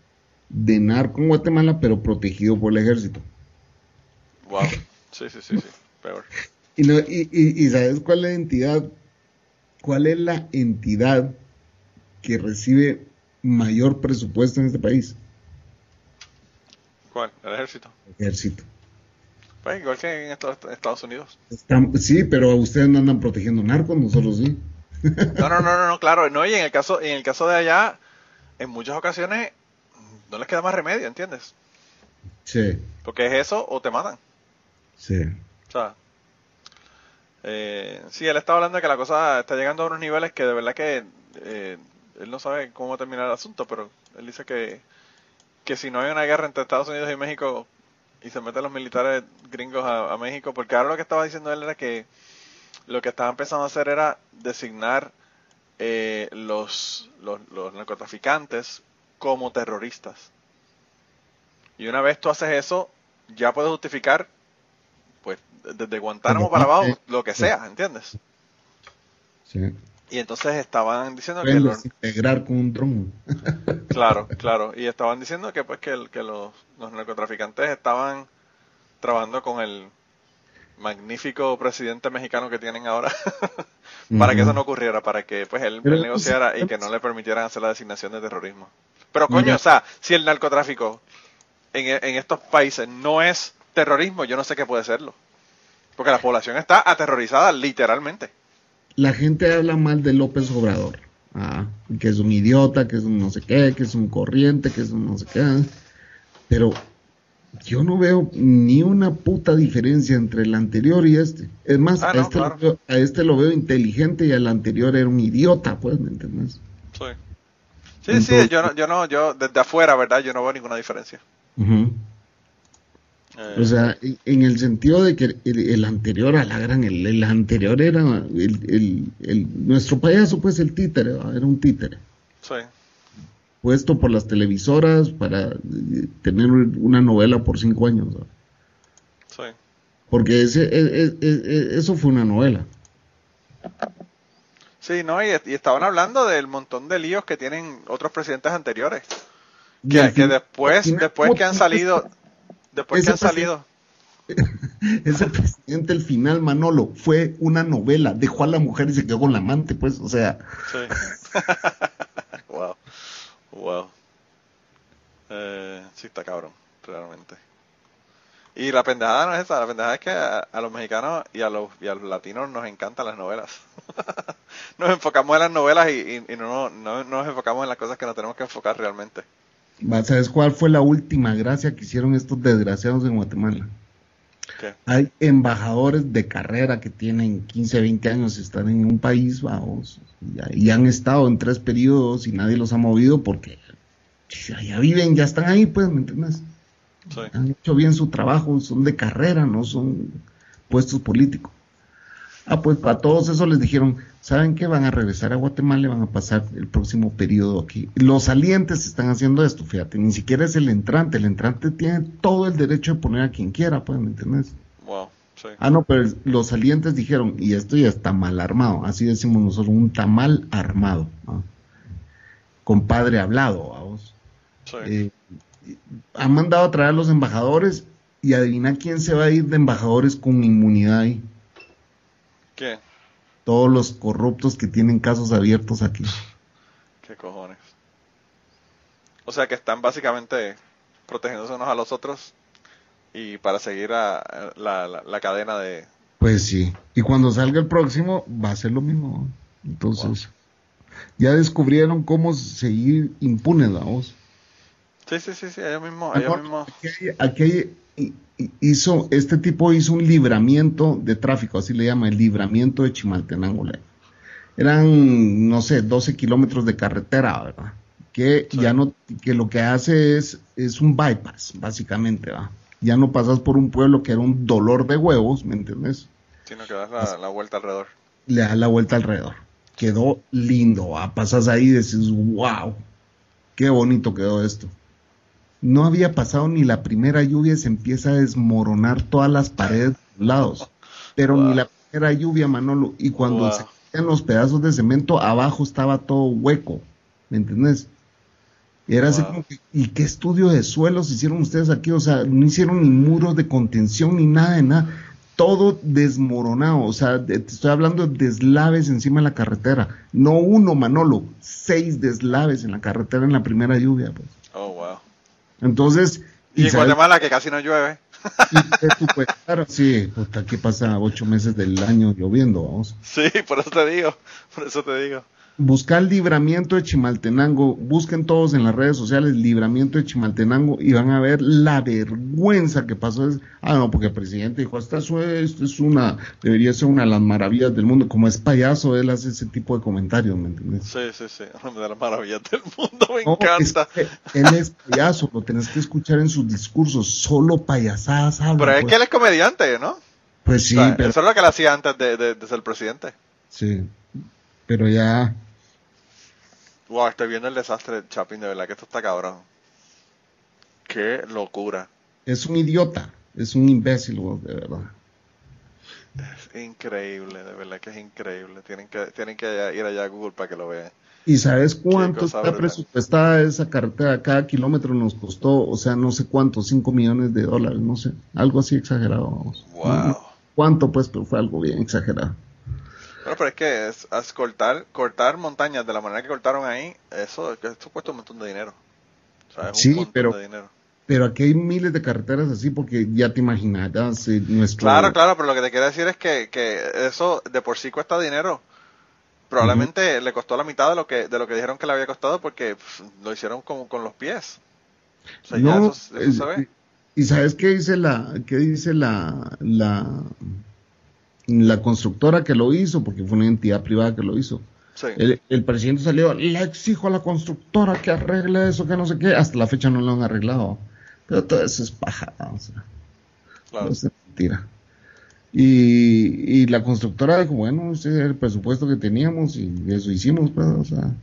[SPEAKER 4] de narco en Guatemala, pero protegido por el ejército.
[SPEAKER 3] Wow. Sí, sí, sí, sí. Peor.
[SPEAKER 4] Y, no, y, y- y ¿sabes cuál es la entidad? ¿Cuál es la entidad que recibe mayor presupuesto en este país?
[SPEAKER 3] ¿Cuál? El ejército.
[SPEAKER 4] El ejército.
[SPEAKER 3] Pues igual que en Estados Unidos.
[SPEAKER 4] Están- sí, pero ustedes no andan protegiendo narcos, nosotros sí.
[SPEAKER 3] No, no, no, no, claro. No, y en el caso, en el caso de allá, en muchas ocasiones no les queda más remedio, ¿entiendes?
[SPEAKER 4] Sí,
[SPEAKER 3] Porque es eso o te matan.
[SPEAKER 4] sí.
[SPEAKER 3] O sea, eh, sí, él está hablando de que la cosa está llegando a unos niveles que de verdad que eh, él no sabe cómo va a terminar el asunto, pero él dice que, que si no hay una guerra entre Estados Unidos y México y se meten los militares gringos a, a México, porque ahora lo que estaba diciendo él era que lo que estaban empezando a hacer era designar eh, los, los, los narcotraficantes como terroristas. Y una vez tú haces eso, ya puedes justificar, pues, desde Guantánamo para abajo, lo que sea, ¿entiendes?
[SPEAKER 4] sí.
[SPEAKER 3] Y entonces estaban diciendo que
[SPEAKER 4] Pueden
[SPEAKER 3] los,
[SPEAKER 4] desintegrar con un dron.
[SPEAKER 3] claro, claro, y estaban diciendo que pues que, el- que los, los narcotraficantes estaban trabajando con el magnífico presidente mexicano que tienen ahora, para que eso no ocurriera, para que pues él, negociara y que no le permitieran hacer la designación de terrorismo. Pero coño, o sea, si el narcotráfico en, en estos países no es terrorismo, yo no sé qué puede serlo. Porque la población está aterrorizada literalmente.
[SPEAKER 4] La gente habla mal de López Obrador. Ah, que es un idiota, que es un no sé qué, que es un corriente, que es un no sé qué. Pero yo no veo ni una puta diferencia entre el anterior y este. Es más, ah, a, este lo veo, a, este lo veo, inteligente y al anterior era un idiota, pues, ¿me entiendes?
[SPEAKER 3] Sí. Sí, sí, yo no, yo no, yo desde afuera, ¿verdad? Yo no veo ninguna diferencia.
[SPEAKER 4] Uh o sea, en el sentido de que el, anterior a la gran, el, anterior era el, nuestro payaso, pues el títere, era un títere.
[SPEAKER 3] Sí.
[SPEAKER 4] Puesto por las televisoras para eh, tener una novela por cinco años.
[SPEAKER 3] Sí.
[SPEAKER 4] Porque ese, e, e, e, eso fue una novela.
[SPEAKER 3] Sí, no, y, estaban hablando del montón de líos que tienen otros presidentes anteriores. Que, que después, después que han salido, Después que han salido.
[SPEAKER 4] Ese presidente, el final, Manolo, fue una novela. Dejó a la mujer y se quedó con la amante, pues, o sea.
[SPEAKER 3] Sí. wow. Wow. Eh, sí, está cabrón, realmente. Y la pendejada no es esa, la pendejada es que a, los mexicanos y a los, y a los latinos nos encantan las novelas. nos enfocamos en las novelas y, no, no, nos enfocamos en las cosas que nos tenemos que enfocar realmente.
[SPEAKER 4] ¿Sabes cuál fue la última gracia que hicieron estos desgraciados en Guatemala? Hay embajadores de carrera que tienen 15, 20 años, están en un país, vamos, y, han estado en tres periodos y nadie los ha movido porque ya viven, ya están ahí, pues, ¿me entiendes? Han hecho bien su trabajo, son de carrera, no son puestos políticos. Ah, pues para todos eso les dijeron, ¿saben qué? Van a regresar a Guatemala y van a pasar el próximo periodo aquí. Los salientes están haciendo esto, fíjate, ni siquiera es el entrante, el entrante tiene todo el derecho de poner a quien quiera, pues, ¿me entiendes?
[SPEAKER 3] Wow, sí.
[SPEAKER 4] Ah, no, pero los salientes dijeron, y esto ya está mal armado, así decimos nosotros, un tamal armado, compadre hablado, vamos.
[SPEAKER 3] Sí.
[SPEAKER 4] Eh, han mandado a traer a los embajadores y adivina quién se va a ir de embajadores con inmunidad ahí.
[SPEAKER 3] ¿Qué?
[SPEAKER 4] Todos los corruptos que tienen casos abiertos aquí.
[SPEAKER 3] ¿Qué cojones? O sea que están básicamente protegiéndose unos a los otros y para seguir a, la, cadena de...
[SPEAKER 4] Pues sí, y cuando salga el próximo va a ser lo mismo. Entonces, ya descubrieron cómo seguir impunes, vamos.
[SPEAKER 3] Sí, sí, sí, sí, ellos mismos. Ellos mismos...
[SPEAKER 4] aquí hizo, este tipo hizo un libramiento de tráfico, así le llama, el libramiento de Chimaltenango. Eran, no sé, 12 kilómetros de carretera, ¿verdad? Que ya no, que lo que hace es, es un bypass, básicamente, ¿va? Ya no pasas por un pueblo que era un dolor de huevos, ¿me entiendes?
[SPEAKER 3] Sino que das la, vuelta alrededor.
[SPEAKER 4] Le das la vuelta alrededor. Quedó lindo, ¿va? Pasas ahí y dices, wow, qué bonito quedó esto no había pasado ni la primera lluvia, se empieza a desmoronar todas las paredes de los lados. Pero ni la primera lluvia, Manolo. Y cuando se caían los pedazos de cemento, abajo estaba todo hueco. ¿Me entiendes? Era así como que, ¿y qué estudio de suelos hicieron ustedes aquí? O sea, no hicieron ni muros de contención ni nada de nada. Todo desmoronado. O sea, te estoy hablando de deslaves encima de la carretera. No uno, Manolo, seis deslaves en la carretera en la primera lluvia. Pues.
[SPEAKER 3] Oh, wow.
[SPEAKER 4] Entonces.
[SPEAKER 3] Y, en Guatemala, que casi no llueve.
[SPEAKER 4] Y sí, aquí pasa ocho meses del año lloviendo, vamos.
[SPEAKER 3] Sí, por eso te digo, por eso te digo
[SPEAKER 4] buscar libramiento de Chimaltenango, busquen todos en las redes sociales libramiento de Chimaltenango y van a ver la vergüenza que pasó. Ah, no, porque el presidente dijo, esta es una, debería ser una de las maravillas del mundo. Como es payaso, él hace ese tipo de comentarios, ¿me entiendes?
[SPEAKER 3] Sí, sí, sí, una de las maravillas del mundo, me encanta.
[SPEAKER 4] él es payaso, lo tenés que escuchar en sus discursos, solo payasadas
[SPEAKER 3] Pero es pues. que él es comediante, ¿no?
[SPEAKER 4] Pues sí,
[SPEAKER 3] pero... Eso es lo que él hacía antes de, de ser presidente.
[SPEAKER 4] Sí, pero ya
[SPEAKER 3] Wow, estoy viendo el desastre de Chapin, de verdad que esto está cabrón. Qué locura.
[SPEAKER 4] Es un idiota, es un imbécil, de verdad.
[SPEAKER 3] Es increíble, de verdad que es increíble. Tienen que, tienen que ir allá a Google para que lo vean.
[SPEAKER 4] ¿Y sabes cuánto está presupuestada esa carretera? Cada kilómetro nos costó, o sea, no sé cuánto, 5 millones de dólares, no sé, algo así exagerado.
[SPEAKER 3] Wow.
[SPEAKER 4] cuánto, pues, pero fue algo bien exagerado.
[SPEAKER 3] Bueno, pero es que es, cortar, cortar montañas de la manera que cortaron ahí, eso, eso cuesta un montón de dinero.
[SPEAKER 4] O sea, es sí, un montón pero, de dinero. Pero aquí hay miles de carreteras así porque ya te imaginarás eh, nuestro...
[SPEAKER 3] Claro, claro, pero lo que te quiero decir es que, que eso de por sí cuesta dinero. Probablemente le costó la mitad de lo que de lo que dijeron que le había costado porque lo hicieron como con los pies.
[SPEAKER 4] O sea, no, eso, eso se ve. ¿Y sabes qué dice la, qué dice la, la, la constructora que lo hizo? Porque fue una entidad privada que lo hizo. El, el, presidente salió, le exijo a la constructora que arregle eso, que no sé qué. Hasta la fecha no lo han arreglado. Pero todo eso es paja, o sea. Claro. es mentira. Y, y la constructora dijo, bueno, ese es el presupuesto que teníamos y eso hicimos, pues, o sea.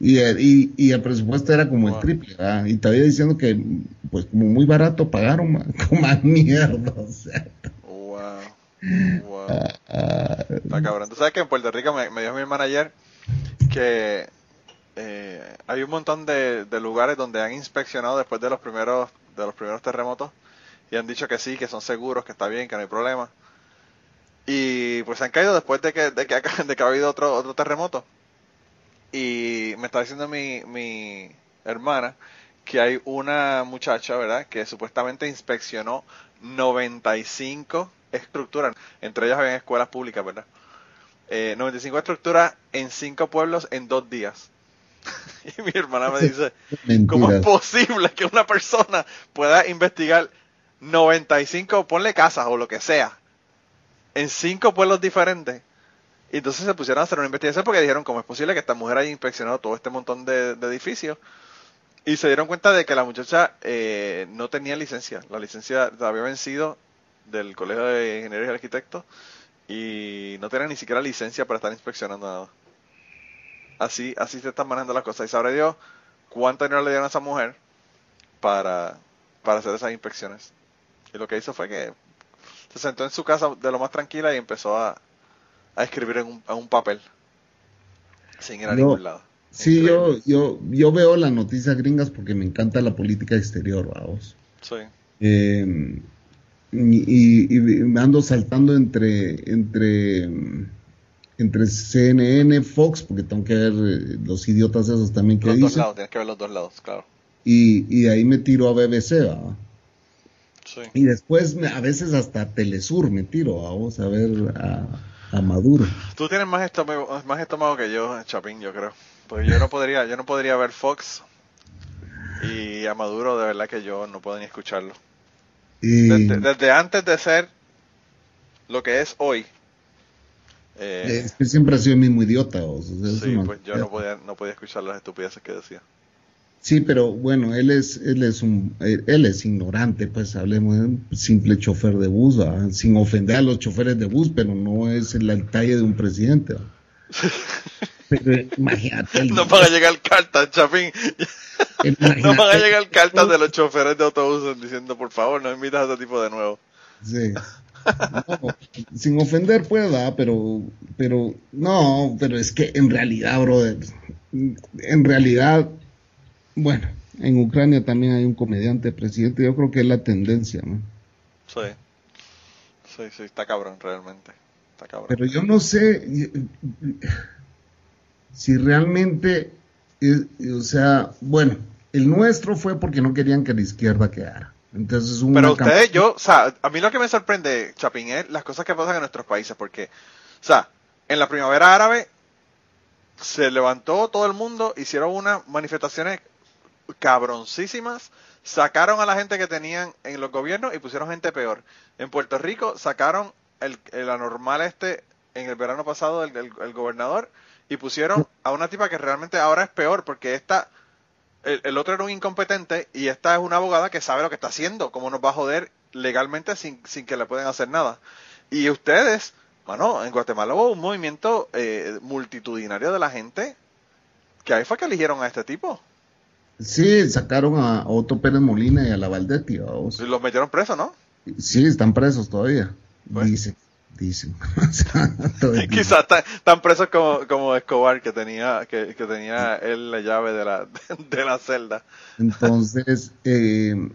[SPEAKER 4] Y, y, y, el presupuesto era como el triple, ¿verdad? Y todavía diciendo que, pues, como muy barato pagaron como más mierda, o sea.
[SPEAKER 3] Wow. Está cabrón. Tú sabes que en Puerto Rico me, me dijo mi manager que eh, hay un montón de, lugares donde han inspeccionado después de los primeros de los primeros terremotos y han dicho que sí, que son seguros, que está bien, que no hay problema. Y pues se han caído después de que, de que, ha, de que ha habido otro, otro terremoto. Y me está diciendo mi, mi hermana que hay una muchacha, ¿verdad? Que supuestamente inspeccionó 95 estructuras, entre ellas había escuelas públicas, ¿verdad? Eh, 95 estructuras en 5 pueblos en 2 días. y mi hermana me dice, ¿cómo es posible que una persona pueda investigar 95, ponle casas o lo que sea, en 5 pueblos diferentes? Y entonces se pusieron a hacer una investigación porque dijeron, ¿cómo es posible que esta mujer haya inspeccionado todo este montón de, edificios? Y se dieron cuenta de que la muchacha eh, no tenía licencia. La licencia había vencido del Colegio de Ingenieros y Arquitectos y no tenía ni siquiera licencia para estar inspeccionando nada. Así, así se están manejando las cosas. Y sabrá Dios cuánto dinero le dieron a esa mujer para, para hacer esas inspecciones. Y lo que hizo fue que se sentó en su casa de lo más tranquila y empezó a, a escribir en un, un papel sin ir a ningún lado.
[SPEAKER 4] Sí, yo, yo, yo veo las noticias gringas porque me encanta la política exterior, vamos. Sí. Eh, y, me ando saltando entre, entre, entre CNN, Fox, porque tengo que ver eh, los idiotas esos también que
[SPEAKER 3] los
[SPEAKER 4] dicen.
[SPEAKER 3] Dos lados, tienes que ver los dos lados, claro.
[SPEAKER 4] Y, y de ahí me tiro a BBC. Y después a veces hasta Telesur me tiro, vamos a ver a a Maduro.
[SPEAKER 3] Tú tienes más estómago, más estómago que yo, Chapín, yo creo. Porque yo no podría, yo no podría ver Fox y a Maduro de verdad que yo no puedo ni escucharlo. Desde, antes de ser lo que es hoy.
[SPEAKER 4] Eh, es que siempre ha sido el mismo idiota. O
[SPEAKER 3] sí, pues yo no podía, no podía escuchar las estupideces que decía.
[SPEAKER 4] Sí, pero bueno, él es, él es un, él es ignorante, pues hablemos de un simple chofer de bus, sin ofender a los choferes de bus, pero no es el talle de un presidente.
[SPEAKER 3] pero imagínate. no van a llegar cartas, Chapín. no van a llegar cartas de los choferes de autobuses diciendo, por favor, no invitas a ese tipo de nuevo.
[SPEAKER 4] Sí. sin ofender pueda, pero, pero, no, pero es que en realidad, brother, en realidad bueno, en Ucrania también hay un comediante presidente, yo creo que es la tendencia, ¿no?
[SPEAKER 3] Sí, sí, sí, está cabrón realmente. Está cabrón.
[SPEAKER 4] Pero yo no sé si realmente, o sea, bueno, el nuestro fue porque no querían que la izquierda quedara. Entonces,
[SPEAKER 3] una Pero ustedes, yo, o sea, a mí lo que me sorprende, Chapín, es las cosas que pasan en nuestros países, porque, o sea, en la primavera árabe se levantó todo el mundo, hicieron unas manifestaciones cabroncísimas, sacaron a la gente que tenían en los gobiernos y pusieron gente peor. En Puerto Rico sacaron el, el anormal este en el verano pasado el, el, gobernador y pusieron a una tipa que realmente ahora es peor porque esta el, otro era un incompetente y esta es una abogada que sabe lo que está haciendo, cómo nos va a joder legalmente sin, sin que le pueden hacer nada. Y ustedes, bueno, en Guatemala hubo un movimiento eh, multitudinario de la gente que ahí fue que eligieron a este tipo.
[SPEAKER 4] Sí, sacaron a Otto Pérez Molina y a la Valdetti. Y
[SPEAKER 3] los metieron presos, ¿no?
[SPEAKER 4] Sí, están presos todavía. Pues. Dicen.
[SPEAKER 3] Quizás están presos como, como Escobar, que tenía, que, tenía él la llave de la, de la celda.
[SPEAKER 4] Entonces, eh,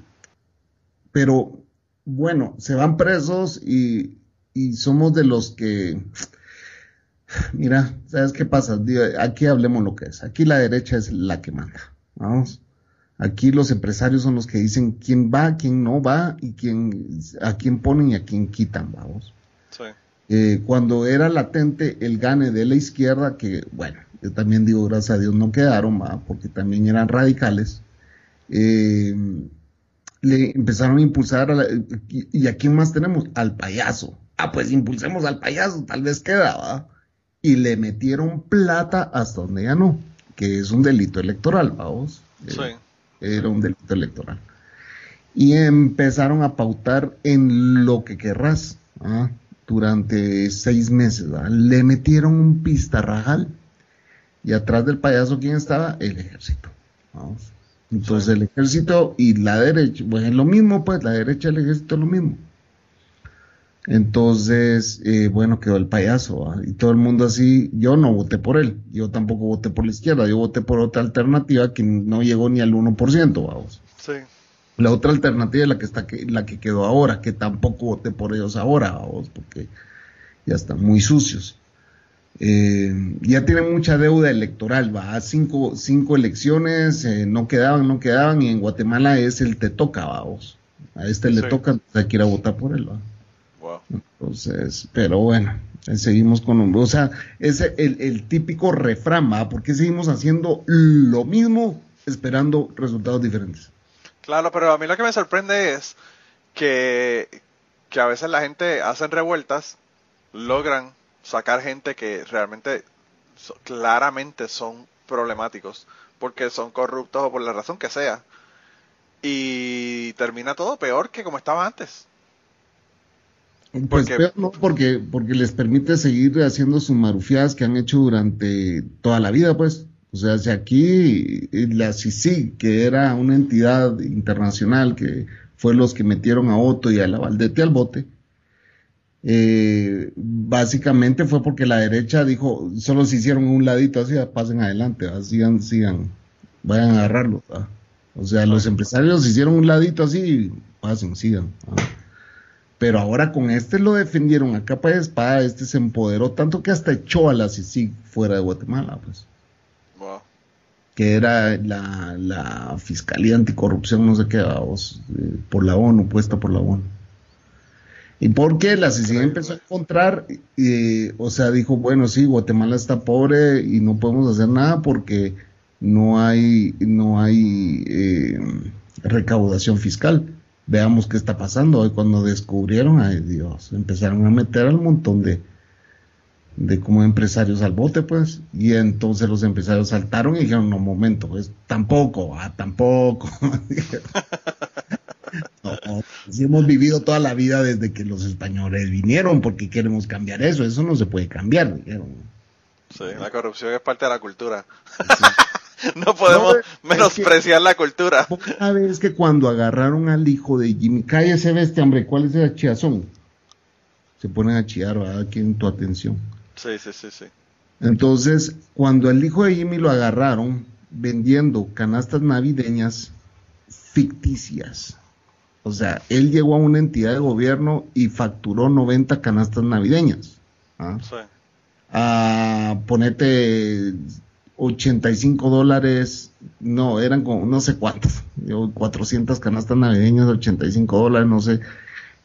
[SPEAKER 4] pero bueno, se van presos y, y somos de los que, mira, ¿sabes qué pasa? Aquí hablemos lo que es. Aquí la derecha es la que manda. Vamos. Aquí los empresarios son los que dicen quién va, quién no va y quién, a quién ponen y a quién quitan, vamos. Sí. Eh, cuando era latente el gane de la izquierda, que bueno, yo también digo gracias a Dios no quedaron, ¿va? porque también eran radicales, eh, le empezaron a impulsar, a y, a quién más tenemos? Al payaso. Ah, pues impulsemos al payaso, tal vez queda, ¿va? Y le metieron plata hasta donde ya no, que es un delito electoral, vamos. Sí. era un delito electoral. Y empezaron a pautar en lo que querrás, ¿ah? Durante seis meses. Le metieron un pistarrajal y atrás del payaso, ¿quién estaba? El ejército. Vamos. Entonces el ejército y la derecha, pues es lo mismo, pues la derecha y el ejército es lo mismo. Entonces, eh, bueno, quedó el payaso, y todo el mundo así, yo no voté por él, yo tampoco voté por la izquierda, yo voté por otra alternativa que no llegó ni al 1%, vamos. Sí. La otra alternativa es la que está la que quedó ahora, que tampoco voté por ellos ahora, vamos, porque ya están muy sucios. Eh, ya tienen mucha deuda electoral, va, cinco, cinco elecciones, eh, no quedaban, no quedaban, y en Guatemala es el te toca, vamos. A este le toca, hay que ir a votar por él, va. Entonces, pero bueno, seguimos con, o sea, es el, el típico refrán, va, porque seguimos haciendo lo mismo esperando resultados diferentes.
[SPEAKER 3] Claro, pero a mí lo que me sorprende es que, que a veces la gente hacen revueltas, logran sacar gente que realmente claramente son problemáticos porque son corruptos o por la razón que sea y termina todo peor que como estaba antes.
[SPEAKER 4] Pues porque, no, porque, porque les permite seguir haciendo sus marufiadas que han hecho durante toda la vida, pues. O sea, si aquí la CICI, que era una entidad internacional que fue los que metieron a Otto y a la Valdete al bote, eh, básicamente fue porque la derecha dijo, solo se hicieron un ladito así, pasen adelante, sigan, sigan, vayan a agarrarlo. O sea, los empresarios hicieron un ladito así, pasen, sigan. Pero ahora con este lo defendieron a capa de espada, este se empoderó tanto que hasta echó a la CICIG fuera de Guatemala, pues. Que era la, la Fiscalía Anticorrupción, no sé qué, vamos, eh, por la ONU, puesta por la ONU. Y porque la CICIG empezó a encontrar, o sea, dijo, bueno, sí, Guatemala está pobre y no podemos hacer nada porque no hay, no hay eh, recaudación fiscal. Veamos qué está pasando. Y cuando descubrieron, ay Dios, empezaron a meter al montón de, de como empresarios al bote, pues. Y entonces los empresarios saltaron y dijeron, no, momento, pues tampoco, ah, tampoco. No, hemos vivido toda la vida desde que los españoles vinieron, porque queremos cambiar eso, eso no se puede cambiar,
[SPEAKER 3] Sí, la corrupción es parte de la cultura. no podemos menospreciar la cultura.
[SPEAKER 4] Una vez que cuando agarraron al hijo de Jimmy, cállese este hombre, ¿cuál es el chiazón? Se ponen a chillar, ¿verdad? Aquí en tu atención.
[SPEAKER 3] Sí, sí, sí, sí.
[SPEAKER 4] Entonces, cuando el hijo de Jimmy lo agarraron vendiendo canastas navideñas ficticias, o sea, él llegó a una entidad de gobierno y facturó 90 canastas navideñas. ¿ah? Sí. A ponete 85 dólares, no, eran como no sé cuántas, 400 canastas navideñas, 85 dólares, no sé,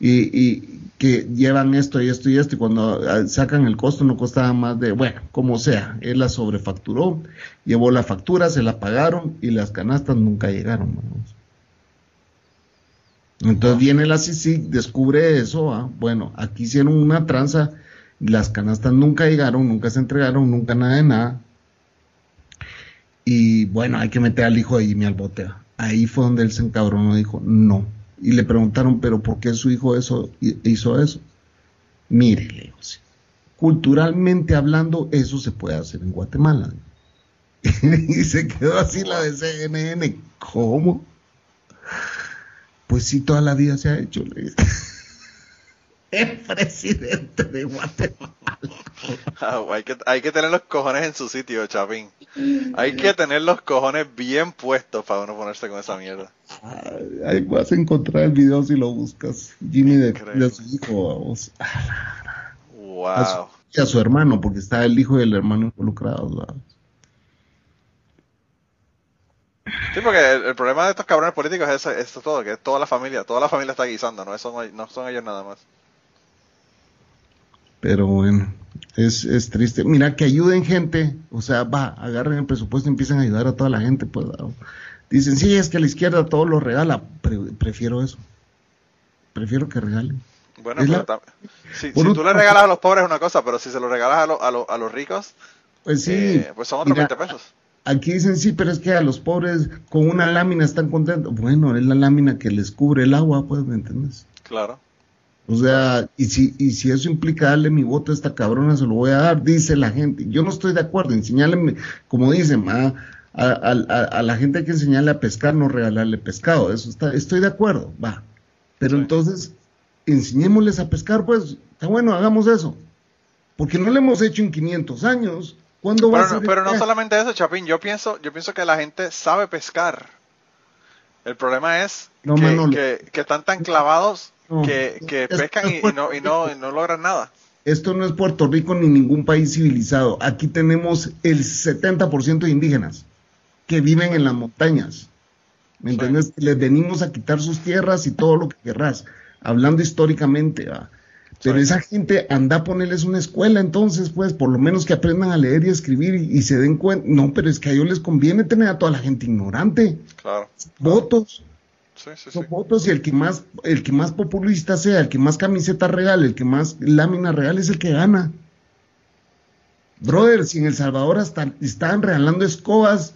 [SPEAKER 4] y, y, que llevan esto y esto y esto, y cuando ah, sacan el costo no costaba más de, bueno, como sea, él la sobrefacturó, llevó la factura, se la pagaron y las canastas nunca llegaron. Vamos. Entonces viene la CICIC, descubre eso, ¿ah? bueno, aquí hicieron una tranza, las canastas nunca llegaron, nunca se entregaron, nunca nada de nada. Y bueno, hay que meter al hijo de Jimmy al bote. Ahí fue donde él se encabronó dijo, no. Y le preguntaron, pero ¿por qué su hijo hizo eso? Mire, Leo, culturalmente hablando, eso se puede hacer en Guatemala. y se quedó así la de CNN. ¿Cómo? Pues sí, toda la vida se ha hecho. El presidente de Guatemala.
[SPEAKER 3] Ah, hay, que, hay que tener los cojones en su sitio, Chapín. Hay que tener los cojones bien puestos para uno ponerse con esa mierda.
[SPEAKER 4] Ahí vas a encontrar el video si lo buscas. Jimmy de, su hijo, vamos.
[SPEAKER 3] Wow.
[SPEAKER 4] A su, y a su hermano, porque está el hijo y el hermano involucrados. ¿verdad?
[SPEAKER 3] Sí, porque el, el problema de estos cabrones políticos es esto todo, que toda la familia, toda la familia está guisando, no, Eso no, no son ellos nada más.
[SPEAKER 4] Pero bueno, es, es triste. Mira, que ayuden gente, o sea, va, agarren el presupuesto y empiezan a ayudar a toda la gente. Pues, dicen, sí, es que la izquierda todo lo regala. Pre- prefiero eso. Prefiero que regalen.
[SPEAKER 3] Bueno, pero
[SPEAKER 4] la-
[SPEAKER 3] si, si tú le regalas a los pobres es una cosa, pero si se lo regalas a, lo- a, lo- a los ricos,
[SPEAKER 4] Pues sí,
[SPEAKER 3] eh, pues son otros
[SPEAKER 4] mira,
[SPEAKER 3] 20 pesos.
[SPEAKER 4] Aquí dicen, sí, pero es que a los pobres con una lámina están contentos. Bueno, es la lámina que les cubre el agua, pues, ¿me entiendes?
[SPEAKER 3] Claro.
[SPEAKER 4] O sea, y si, y si eso implica darle mi voto a esta cabrona, se lo voy a dar, dice la gente. Yo no estoy de acuerdo, enseñarle, como dicen, a, a, a- a la gente hay que enseñarle a pescar, no regalarle pescado. Eso está, estoy de acuerdo, va. Pero
[SPEAKER 3] Sí.
[SPEAKER 4] entonces, enseñémosles a pescar, pues, está bueno, hagamos eso. Porque no lo hemos hecho en 500 años. ¿Cuándo va a
[SPEAKER 3] Pero,
[SPEAKER 4] ser?
[SPEAKER 3] no, pero no solamente eso, Chapín, yo pienso, yo pienso que la gente sabe pescar. El problema es
[SPEAKER 4] No,
[SPEAKER 3] que, que- que están tan clavados
[SPEAKER 4] No.
[SPEAKER 3] que, pescan y, no, y, no, y no logran nada.
[SPEAKER 4] Esto no es Puerto Rico ni ningún país civilizado. Aquí tenemos el 70% de indígenas que viven en las montañas. ¿Me
[SPEAKER 3] Sí.
[SPEAKER 4] entiendes? Les venimos a quitar sus tierras y todo lo que querrás, hablando históricamente. ¿va? Pero
[SPEAKER 3] Sí.
[SPEAKER 4] esa gente anda a ponerles una escuela, entonces, pues, por lo menos que aprendan a leer y a escribir y, y se den cuenta. No, pero es que a ellos les conviene tener a toda la gente ignorante.
[SPEAKER 3] Claro.
[SPEAKER 4] Votos.
[SPEAKER 3] Sí, sí,
[SPEAKER 4] votos y el que más, el que más populista sea, el que más camiseta regale, el que más lámina regale es el que gana. Brother, si en El Salvador hasta estaban regalando escobas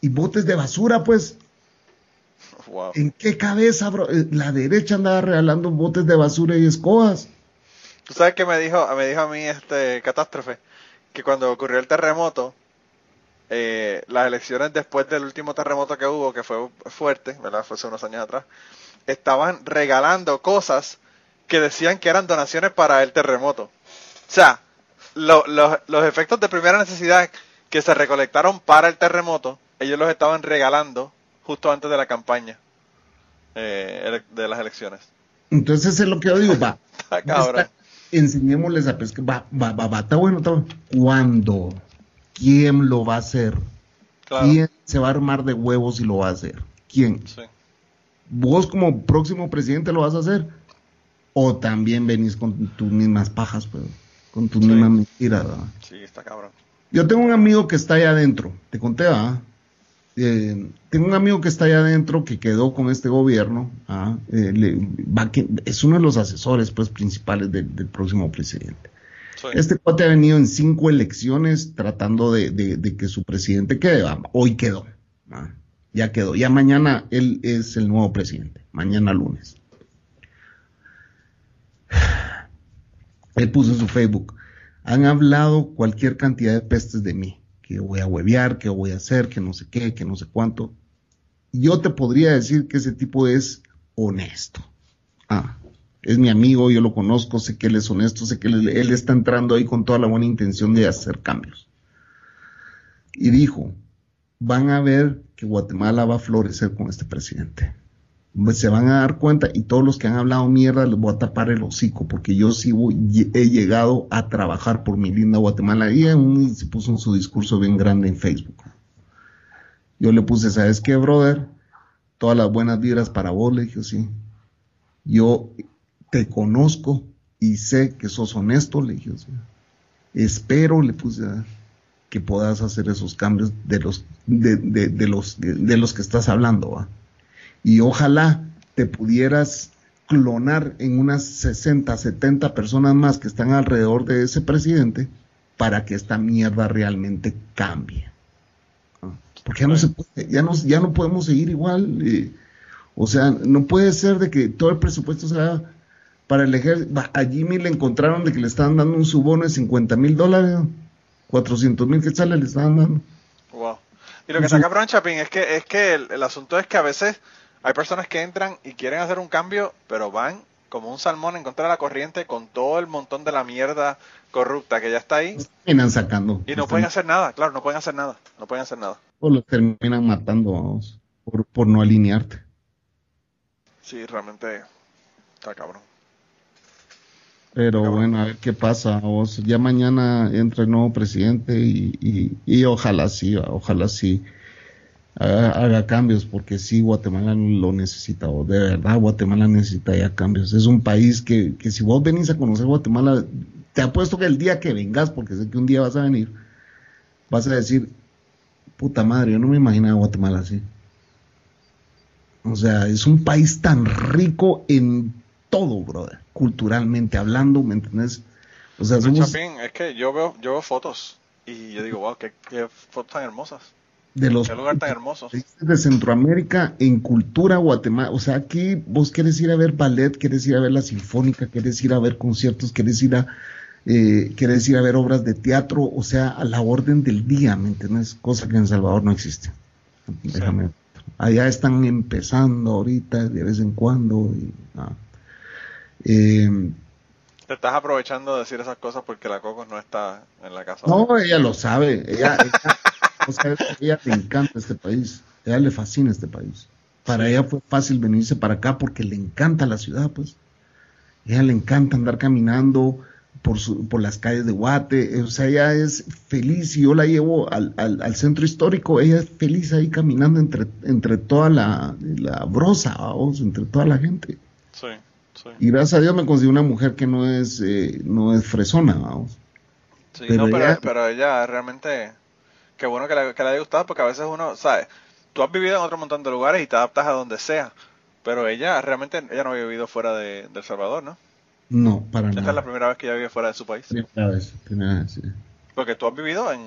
[SPEAKER 4] y botes de basura, pues,
[SPEAKER 3] Wow.
[SPEAKER 4] ¿en qué cabeza, bro? Eh, La derecha andaba regalando botes de basura y escobas.
[SPEAKER 3] ¿Tú sabes qué me dijo, me dijo a mí este catástrofe? Que cuando ocurrió el terremoto, eh, las elecciones después del último terremoto que hubo, que fue fuerte, ¿verdad? Fue hace unos años atrás, estaban regalando cosas que decían que eran donaciones para el terremoto. O sea, lo- lo- los efectos de primera necesidad que se recolectaron para el terremoto, ellos los estaban regalando justo antes de la campaña eh, de las elecciones.
[SPEAKER 4] Entonces es lo que yo digo, va. Enseñémosles a pescar. Va, va, va, va, está bueno, está bueno. ¿Cuándo? ¿Quién lo va a hacer?
[SPEAKER 3] Claro.
[SPEAKER 4] ¿Quién se va a armar de huevos y lo va a hacer? ¿Quién?
[SPEAKER 3] Sí.
[SPEAKER 4] ¿Vos como próximo presidente lo vas a hacer? ¿O también venís con tus mismas pajas, pues, con tus
[SPEAKER 3] Sí.
[SPEAKER 4] mismas mentiras? ¿verdad?
[SPEAKER 3] Sí, está cabrón.
[SPEAKER 4] Yo tengo un amigo que está allá adentro, te conté, ¿ah? Eh, tengo un amigo que está allá adentro que quedó con este gobierno, ¿ah? Eh, le- va que- es uno de los asesores pues, principales del próximo presidente. Este cuate ha venido en cinco elecciones tratando de, que su presidente quede. Hoy quedó. Ya quedó. Ya mañana él es el nuevo presidente. Mañana lunes. Él puso en su Facebook. Han hablado cualquier cantidad de pestes de mí. Que voy a huevear, que voy a hacer, que no sé qué, que no sé cuánto. Yo te podría decir que ese tipo es honesto. Ah, es mi amigo, yo lo conozco, sé que él es honesto, sé que él, está entrando ahí con toda la buena intención de hacer cambios. Y dijo, van a ver que Guatemala va a florecer con este presidente. Pues se van a dar cuenta y todos los que han hablado mierda les voy a tapar el hocico porque yo sí he llegado a trabajar por mi linda Guatemala y se puso en su discurso bien grande en Facebook. Yo le puse, ¿sabes qué, brother? Todas las buenas vibras para vos, le dije, sí. Yo te conozco y sé que sos honesto, le dije. Espero, le puse, ah, que puedas hacer esos cambios de los, de, de- de los, de, los que estás hablando, ¿va? Y ojalá te pudieras clonar en unas 60, 70 personas más que están alrededor de ese presidente para que esta mierda realmente cambie. Porque ya no se puede, ya no, ya no podemos seguir igual. eh, o sea, no puede ser de que todo el presupuesto se haga para el ejército. A Jimmy le encontraron de que le estaban dando un subono de 50 mil dólares, 400 mil quetzales le estaban dando.
[SPEAKER 3] Wow. Y lo que está cabrón, Chapín, es que, es que el, el asunto es que a veces hay personas que entran y quieren hacer un cambio, pero van como un salmón en contra de la corriente con todo el montón de la mierda corrupta que ya está ahí
[SPEAKER 4] Terminan sacando.
[SPEAKER 3] y no pueden hacer nada, claro, no pueden hacer nada, no pueden hacer nada.
[SPEAKER 4] O los terminan matando vamos, por, por no alinearte.
[SPEAKER 3] Sí, realmente está cabrón.
[SPEAKER 4] Pero bueno, a ver qué pasa. Vos, ya mañana entra el nuevo presidente y, y, ojalá sí, ojalá sí haga, cambios, porque sí, Guatemala lo necesita. de verdad, Guatemala necesita ya cambios. Es un país que, que si vos venís a conocer Guatemala, te apuesto que el día que vengas, porque sé que un día vas a venir, vas a decir, puta madre, yo no me imaginaba Guatemala así. O sea, es un país tan rico en todo, brother, culturalmente hablando, ¿me entiendes?
[SPEAKER 3] O sea, somos... es que yo veo, yo veo fotos y yo digo, wow, qué, fotos tan hermosas.
[SPEAKER 4] De los
[SPEAKER 3] qué lugar tan hermoso.
[SPEAKER 4] De Centroamérica en cultura Guatemala. O sea, aquí vos querés ir a ver ballet, querés ir a ver la sinfónica, querés ir a ver conciertos, querés ir a, eh, querés ir a ver obras de teatro, o sea, a la orden del día, ¿me entiendes? Cosa que en Salvador no existe. Déjame. Allá están empezando ahorita de vez en cuando. Y, ah.
[SPEAKER 3] Eh, Te estás aprovechando de decir esas cosas porque la Coco no está en la casa.
[SPEAKER 4] No, ella lo sabe. Ella, ella, le encanta este país. Ella le fascina este país. Para ella fue fácil venirse para acá porque le encanta la ciudad, pues. Ella le encanta andar caminando por, por las calles de Guate. O sea, ella es feliz y yo la llevo al, al, centro histórico. Ella es feliz ahí caminando entre, entre toda la, la brosa, entre toda la gente.
[SPEAKER 3] Sí.
[SPEAKER 4] Y gracias a Dios me conseguí una mujer que no es, eh, no es fresona, vamos.
[SPEAKER 3] Sí, pero, no, pero, ella, pero ella realmente, qué bueno que le, que le haya gustado, porque a veces uno, ¿sabes? Tú has vivido en otro montón de lugares y te adaptas a donde sea, pero ella realmente, ella no había vivido fuera de, El Salvador, ¿no?
[SPEAKER 4] No, para
[SPEAKER 3] nada.
[SPEAKER 4] Esta
[SPEAKER 3] es la primera vez que ella vive fuera de su país.
[SPEAKER 4] Primera vez, primera vez, sí.
[SPEAKER 3] Porque tú has vivido en,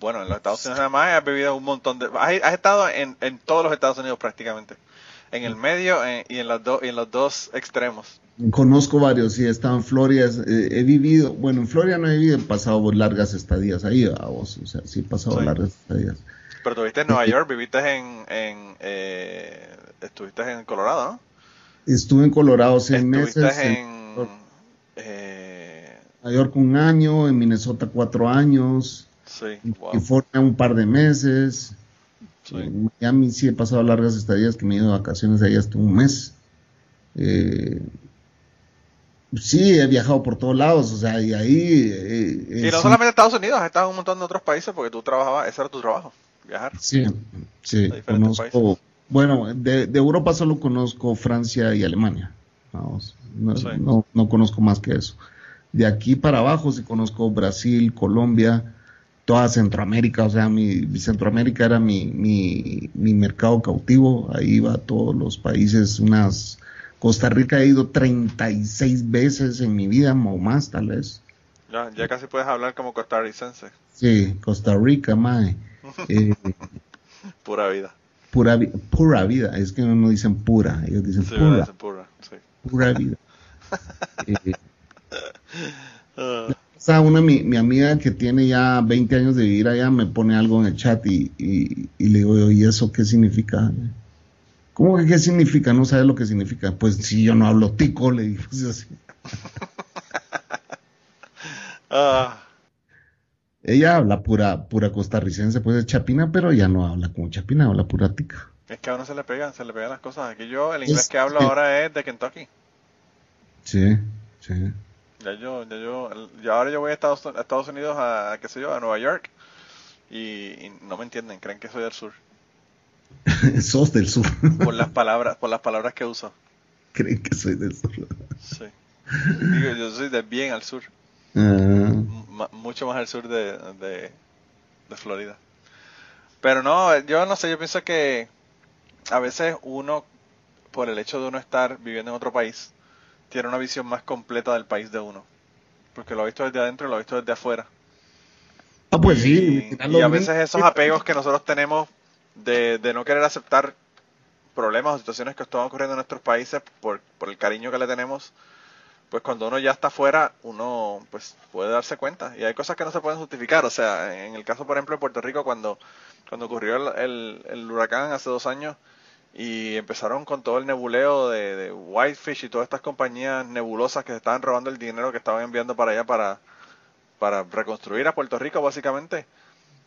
[SPEAKER 3] bueno, en los Estados Unidos nada más, has vivido un montón de, has, has estado en, en todos los Estados Unidos prácticamente en el medio eh, y, en los y en los dos extremos.
[SPEAKER 4] Conozco varios, sí, he estado en Florida, he vivido, bueno, en Florida no he vivido, he pasado largas estadías ahí, a vos, o sea, sí he pasado largas estadías.
[SPEAKER 3] Pero tuviste en Nueva York, viviste en, en eh, estuviste en Colorado, ¿no?
[SPEAKER 4] Estuve en Colorado seis meses.
[SPEAKER 3] En, en
[SPEAKER 4] eh... Nueva York un año, en Minnesota cuatro años.
[SPEAKER 3] Sí,
[SPEAKER 4] en California un par de meses. En Miami sí he pasado largas estadías que me he ido de vacaciones ahí hasta un mes. Eh, sí, he viajado por todos lados, o sea, y ahí...
[SPEAKER 3] Eh, y no solamente Estados Unidos, has estado en un montón de otros países porque tú trabajabas, ese era tu trabajo, viajar.
[SPEAKER 4] Sí, sí, conozco... Bueno, de, Europa solo conozco Francia y Alemania. Vamos, no, no conozco más que eso. De aquí para abajo sí conozco Brasil, Colombia, toda Centroamérica, o sea, mi, Centroamérica era mi, mi, mi, mercado cautivo, ahí iba a todos los países, unas, Costa Rica he ido 36 veces en mi vida, o más tal vez.
[SPEAKER 3] Ya, ya casi puedes hablar como costarricense.
[SPEAKER 4] Sí, Costa Rica, mae. Eh,
[SPEAKER 3] pura vida.
[SPEAKER 4] Pura, pura vida, es que no dicen pura, ellos dicen pura.
[SPEAKER 3] pura, sí.
[SPEAKER 4] Pura vida. eh, uh sea, una mi, mi, amiga que tiene ya 20 años de vivir allá me pone algo en el chat y, y, le digo, ¿y eso qué significa? ¿Cómo que qué significa? No sabe lo que significa. Pues si yo no hablo tico, le digo así. Ah. Ella habla pura, pura costarricense, pues es chapina, pero ya no habla como chapina, habla pura tica.
[SPEAKER 3] Es que a uno se le pegan, se le pegan las cosas. Aquí yo, el inglés que hablo ahora es de Kentucky.
[SPEAKER 4] Sí, sí.
[SPEAKER 3] Ya yo, ya yo, ya ahora yo voy a Estados, Estados Unidos, a, qué sé yo, a Nueva York, y, no me entienden, creen que soy del sur.
[SPEAKER 4] Sos del sur.
[SPEAKER 3] por las palabras, por las palabras que uso.
[SPEAKER 4] Creen que soy del sur.
[SPEAKER 3] sí. Digo, yo soy de bien al sur.
[SPEAKER 4] Ah.
[SPEAKER 3] mucho más al sur de, de, de Florida. Pero no, yo no sé, yo pienso que a veces uno, por el hecho de uno estar viviendo en otro país, tiene una visión más completa del país de uno. Porque lo ha visto desde adentro y lo ha visto desde afuera.
[SPEAKER 4] Ah, pues sí.
[SPEAKER 3] Y, a veces esos apegos que nosotros tenemos de, de, no querer aceptar problemas o situaciones que están ocurriendo en nuestros países por, por el cariño que le tenemos, pues cuando uno ya está afuera, uno pues puede darse cuenta. Y hay cosas que no se pueden justificar. O sea, en el caso, por ejemplo, de Puerto Rico, cuando, cuando ocurrió el, el huracán hace dos años, y empezaron con todo el nebuleo de, Whitefish y todas estas compañías nebulosas que estaban robando el dinero que estaban enviando para allá para, para reconstruir a Puerto Rico básicamente.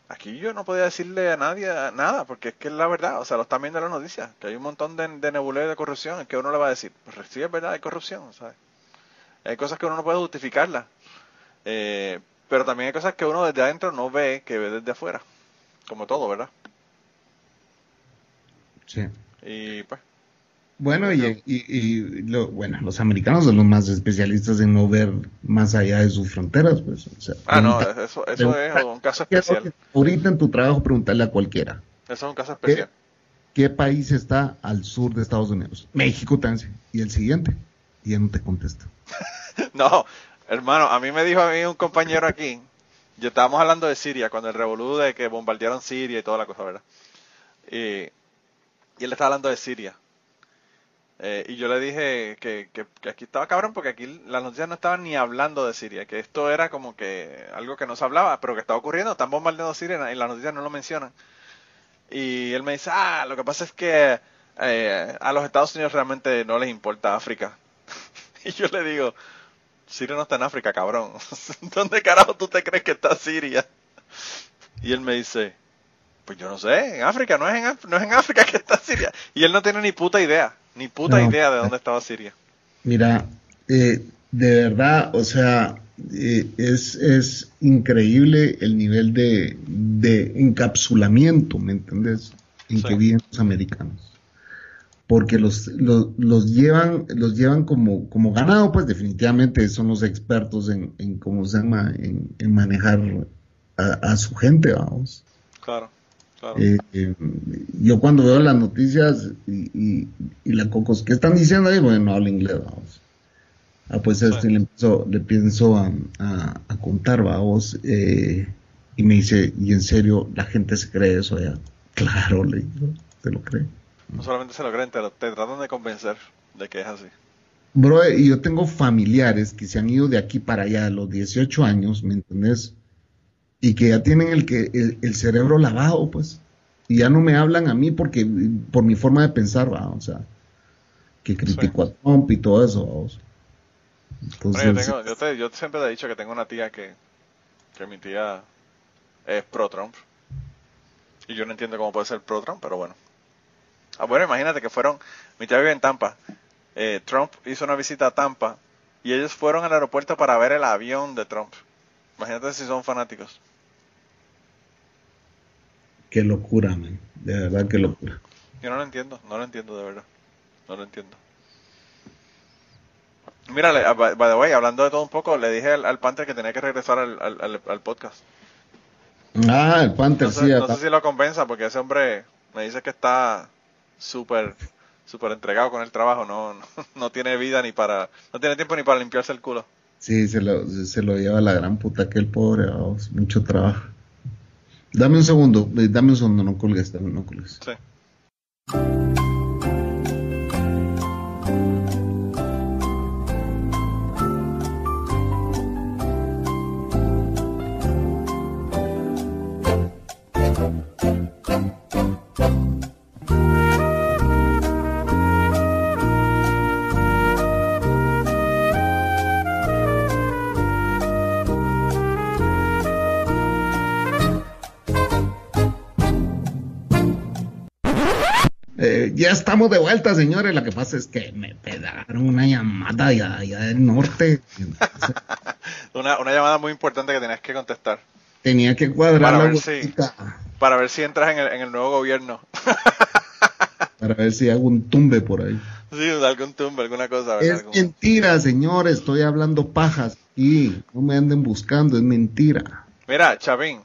[SPEAKER 3] Aquí yo no podía decirle a nadie nada, porque es que es la verdad, o sea, lo están viendo en las noticias, que hay un montón de, de nebuleo de corrupción, que uno le va a decir, pues sí es verdad, hay corrupción, ¿sabes? Hay cosas que uno no puede justificarlas. Eh, pero también hay cosas que uno desde adentro no ve que ve desde afuera. Como todo, ¿verdad?
[SPEAKER 4] Sí.
[SPEAKER 3] Y pues.
[SPEAKER 4] Bueno, y, y, lo, bueno, los americanos son los más especialistas en no ver más allá de sus fronteras, pues. O sea,
[SPEAKER 3] ah, no, eso, eso es un caso especial.
[SPEAKER 4] Ahorita en tu trabajo preguntarle a cualquiera.
[SPEAKER 3] Eso es un caso especial.
[SPEAKER 4] ¿Qué, país está al sur de Estados Unidos? México, también. Y el siguiente. Y ya no te contesta.
[SPEAKER 3] no, hermano, a mí me dijo a mí un compañero aquí, yo estábamos hablando de Siria, cuando el revolú de que bombardearon Siria y toda la cosa, ¿verdad? Y, y él estaba hablando de Siria. Eh, y yo le dije que, que, aquí estaba cabrón porque aquí las noticias no estaban ni hablando de Siria, que esto era como que algo que no se hablaba, pero que estaba ocurriendo, están bombardeando Siria y las noticias no lo mencionan. Y él me dice, ah, lo que pasa es que eh, a los Estados Unidos realmente no les importa África. y yo le digo, Siria no está en África, cabrón. ¿Dónde carajo tú te crees que está Siria? Y él me dice, pues yo no sé, en África, no es en, no es en África que está Siria. Y él no tiene ni puta idea, ni puta idea de dónde estaba Siria.
[SPEAKER 4] Mira, eh, de verdad, o sea, eh, es, es increíble el nivel de, de encapsulamiento, ¿me entendés? En que viven los americanos porque los, los, llevan, los llevan como, como ganado, pues definitivamente son los expertos en, en cómo se llama, en, manejar a, su gente, vamos.
[SPEAKER 3] Claro, claro.
[SPEAKER 4] Eh, eh, yo cuando veo las noticias y, y, la cocos, ¿qué están diciendo ahí? Bueno, no hablo inglés, vamos. Ah, pues le, empiezo, le pienso a, a, contar, vamos, eh, y me dice, ¿y en serio la gente se cree eso ya? Claro, le digo, ¿te lo cree?
[SPEAKER 3] No solamente se lo creen, te, tratan de convencer de que es así.
[SPEAKER 4] Bro, y yo tengo familiares que se han ido de aquí para allá a los 18 años, ¿me entendés? Y que ya tienen el, que, el, cerebro lavado, pues. Y ya no me hablan a mí porque por mi forma de pensar, va, o sea, que critico a Trump y todo eso.
[SPEAKER 3] Entonces, yo, yo, te, yo siempre te he dicho que tengo una tía que, que mi tía es pro Trump. Y yo no entiendo cómo puede ser pro Trump, pero bueno. Ah, bueno, imagínate que fueron, mi tía vive en Tampa, eh, Trump hizo una visita a Tampa y ellos fueron al aeropuerto para ver el avión de Trump. Imagínate si son fanáticos.
[SPEAKER 4] Qué locura, man. De verdad, qué locura.
[SPEAKER 3] Yo no lo entiendo, no lo entiendo de verdad. No lo entiendo. Mira, by the way, hablando de todo un poco, le dije al, Panther que tenía que regresar al, podcast.
[SPEAKER 4] Ah, el Panther,
[SPEAKER 3] no
[SPEAKER 4] sí.
[SPEAKER 3] No sé si lo convenza, porque ese hombre me dice que está súper súper entregado con el trabajo, no, no, tiene vida ni para, no tiene tiempo ni para limpiarse el culo.
[SPEAKER 4] Sí, se lo, se lo lleva la gran puta que el pobre, mucho trabajo. Dame un segundo, eh, dame un segundo, no colgues, no colgues. Sí. Estamos de vuelta, señores. Lo que pasa es que me pegaron una llamada allá, del norte.
[SPEAKER 3] una, una llamada muy importante que tenías que contestar.
[SPEAKER 4] Tenía que cuadrar
[SPEAKER 3] para ver, si, para ver si entras en el, en el nuevo gobierno.
[SPEAKER 4] para ver si hago un tumbe por ahí.
[SPEAKER 3] Sí, algún tumbe, alguna cosa.
[SPEAKER 4] Es mentira, señores. Estoy hablando pajas y no me anden buscando, es mentira.
[SPEAKER 3] Mira, Chavín,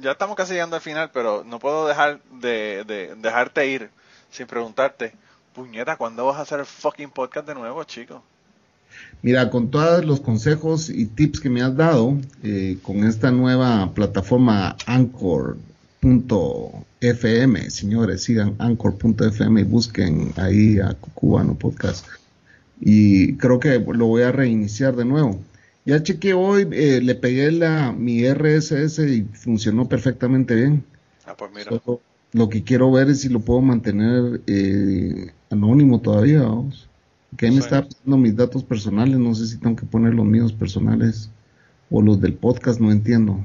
[SPEAKER 3] ya estamos casi llegando al final, pero no puedo dejar de, de dejarte ir sin preguntarte, puñeta, ¿cuándo vas a hacer el fucking podcast de nuevo, chico?
[SPEAKER 4] Mira, con todos los consejos y tips que me has dado, eh, con esta nueva plataforma Anchor.fm, señores, sigan Anchor.fm y busquen ahí a Cubano Podcast. Y creo que lo voy a reiniciar de nuevo. Ya chequeé hoy, eh, le pegué la, mi RSS y funcionó perfectamente bien.
[SPEAKER 3] Ah, pues mira.
[SPEAKER 4] Lo que quiero ver es si lo puedo mantener eh, anónimo todavía, vamos. Que ahí me está pidiendo mis datos personales, no sé si tengo que poner los míos personales o los del podcast, no entiendo.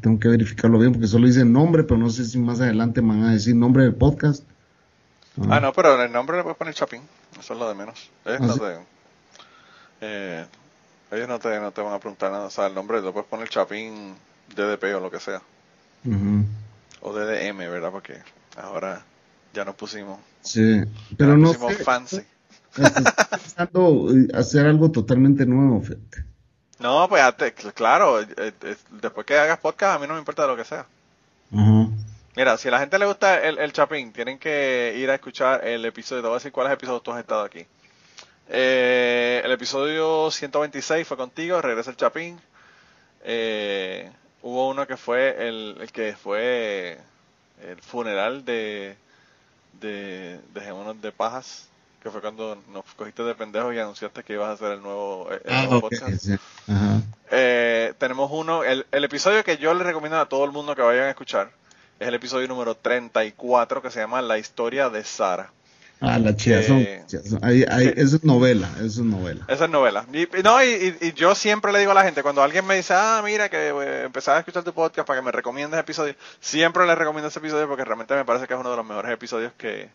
[SPEAKER 4] tengo que verificarlo bien porque solo dice nombre, pero no sé si más adelante me van a decir nombre del podcast.
[SPEAKER 3] Ah, no, pero el nombre le puedes poner Chapín, eso es lo de menos. ¿Ah, eh, ellos no te, no te van a preguntar nada. O sea, el nombre lo puedes poner Chapín DDP o lo que sea.
[SPEAKER 4] Ujú.
[SPEAKER 3] O DDM, ¿verdad? Porque ahora ya nos pusimos,
[SPEAKER 4] Sí, pero no
[SPEAKER 3] pusimos
[SPEAKER 4] sé,
[SPEAKER 3] fancy.
[SPEAKER 4] pensando hacer algo totalmente nuevo, fíjate.
[SPEAKER 3] No, pues claro, eh, eh, después que hagas podcast a mí no me importa lo que sea.
[SPEAKER 4] Ajá.
[SPEAKER 3] Mira, si a la gente le gusta el, el Chapín, tienen que ir a escuchar el episodio. Te voy a decir cuáles episodios tú has estado aquí. Eh, el episodio 126 fue contigo, regresa el Chapín. Eh, hubo uno que fue el, el que fue el funeral de, de Dejémonos de Pajas, que fue cuando nos cogiste de pendejos y anunciaste que ibas a hacer el nuevo, el
[SPEAKER 4] Ah,
[SPEAKER 3] nuevo podcast. Eh, tenemos uno, el, el episodio que yo le recomiendo a todo el mundo que vayan a escuchar es el episodio número 34 que se llama La historia de Sara.
[SPEAKER 4] Ah, la.
[SPEAKER 3] Eh, sí.
[SPEAKER 4] Eso es novela, eso es novela.
[SPEAKER 3] Esa es novela. Y, y no, y, y- y yo siempre le digo a la gente, cuando alguien me dice, ah, mira, que eh, empezaba a escuchar tu podcast para que me recomiendes episodios, siempre le recomiendo ese episodio porque realmente me parece que es uno de los mejores episodios que,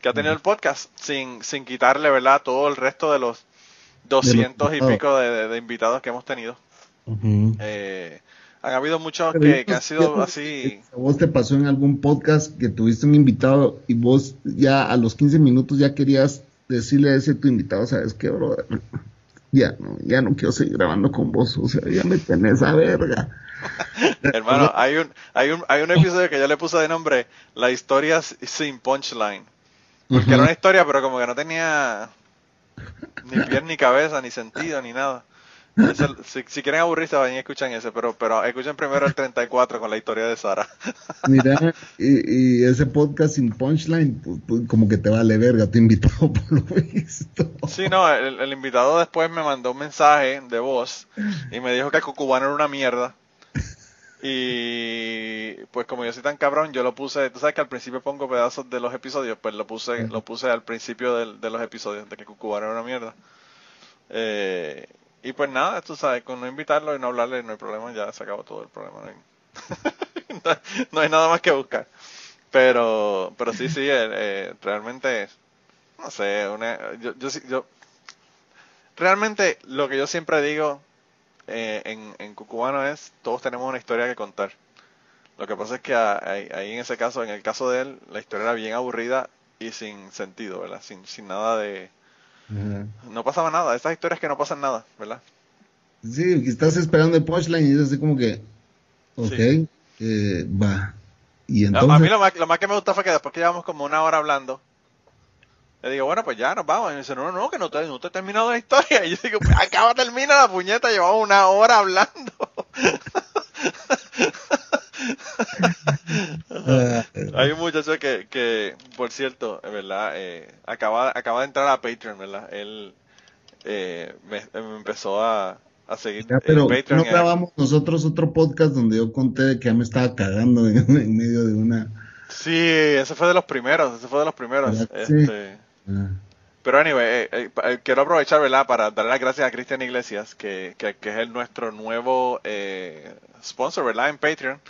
[SPEAKER 3] que ha tenido el podcast, sin, sin quitarle, ¿verdad?, todo el resto de los 200 y
[SPEAKER 4] invitados.
[SPEAKER 3] pico de, de- de invitados que hemos tenido.
[SPEAKER 4] Ujú.
[SPEAKER 3] Eh, han habido muchos que, que han sido
[SPEAKER 4] si
[SPEAKER 3] así.
[SPEAKER 4] ¿A vos te pasó en algún podcast que tuviste un invitado y vos ya a los 15 minutos ya querías decirle a ese tu invitado, ¿sabes qué, brother? Ya no, ya no quiero seguir grabando con vos, o sea, ya me tenés a verga.
[SPEAKER 3] Hermano, hay un, hay un, hay un episodio que yo le puse de nombre La historia sin punchline. Porque era una historia, pero como que no tenía ni pies ni cabeza, ni sentido, ni nada. Ese- si, si quieren aburrirse, vayan y escuchan ese, pero, pero escuchen primero el 34 con la historia de Sara.
[SPEAKER 4] Mira, y, y ese podcast sin punchline, pues, pues, como que te vale verga tu invitado por lo visto.
[SPEAKER 3] Sí, no, el, el invitado después me mandó un mensaje de voz y me dijo que el cucubano era una mierda. Y pues como yo soy tan cabrón, yo lo puse, tú sabes que al principio pongo pedazos de los episodios, pues lo puse, lo puse al principio del- de los episodios de que cucubano era una mierda. Eh, y pues nada, tú sabes, con no invitarlo y no hablarle no hay problema, ya se acabó todo el problema. No hay, nada más que buscar. Pero, pero sí, sí, eh, eh, realmente, no sé, una, yo, yo, yo, realmente lo que yo siempre digo eh, en, en Cucubano es, todos tenemos una historia que contar. Lo que pasa es que ahí en ese caso, en el caso de él, la historia era bien aburrida y sin sentido, ¿verdad? Sin, sin nada de...
[SPEAKER 4] Ajá.
[SPEAKER 3] No pasaba nada, esas historias que no pasan nada, ¿verdad?
[SPEAKER 4] Sí, que estás esperando el punchline y es así como que, ok,
[SPEAKER 3] Sí.
[SPEAKER 4] eh, va. Y
[SPEAKER 3] A-
[SPEAKER 4] entonces,
[SPEAKER 3] A mí lo más, lo más que me gustó fue que después que llevamos como una hora hablando, le digo, bueno, pues ya nos vamos. Y me dice, no, no, que no te, no te he terminado la historia. Y yo digo, pues acaba, termina la puñeta, llevamos una hora hablando. Hay un muchacho que, que por cierto, es verdad, eh, acaba, acaba de entrar a Patreon, ¿verdad? Él eh, me, me empezó a, a seguir
[SPEAKER 4] ya,
[SPEAKER 3] en
[SPEAKER 4] pero
[SPEAKER 3] Patreon.
[SPEAKER 4] no grabamos nosotros otro podcast donde yo conté de que ya me estaba cagando en, en medio de una...
[SPEAKER 3] Sí, ese fue de los primeros, ese fue de los primeros. Este,
[SPEAKER 4] ah,
[SPEAKER 3] Pero anyway, eh, eh, eh, quiero aprovechar, ¿verdad? Para darle las gracias a Cristian Iglesias, que, que, que es el nuestro nuevo eh, sponsor, ¿verdad? En Patreon.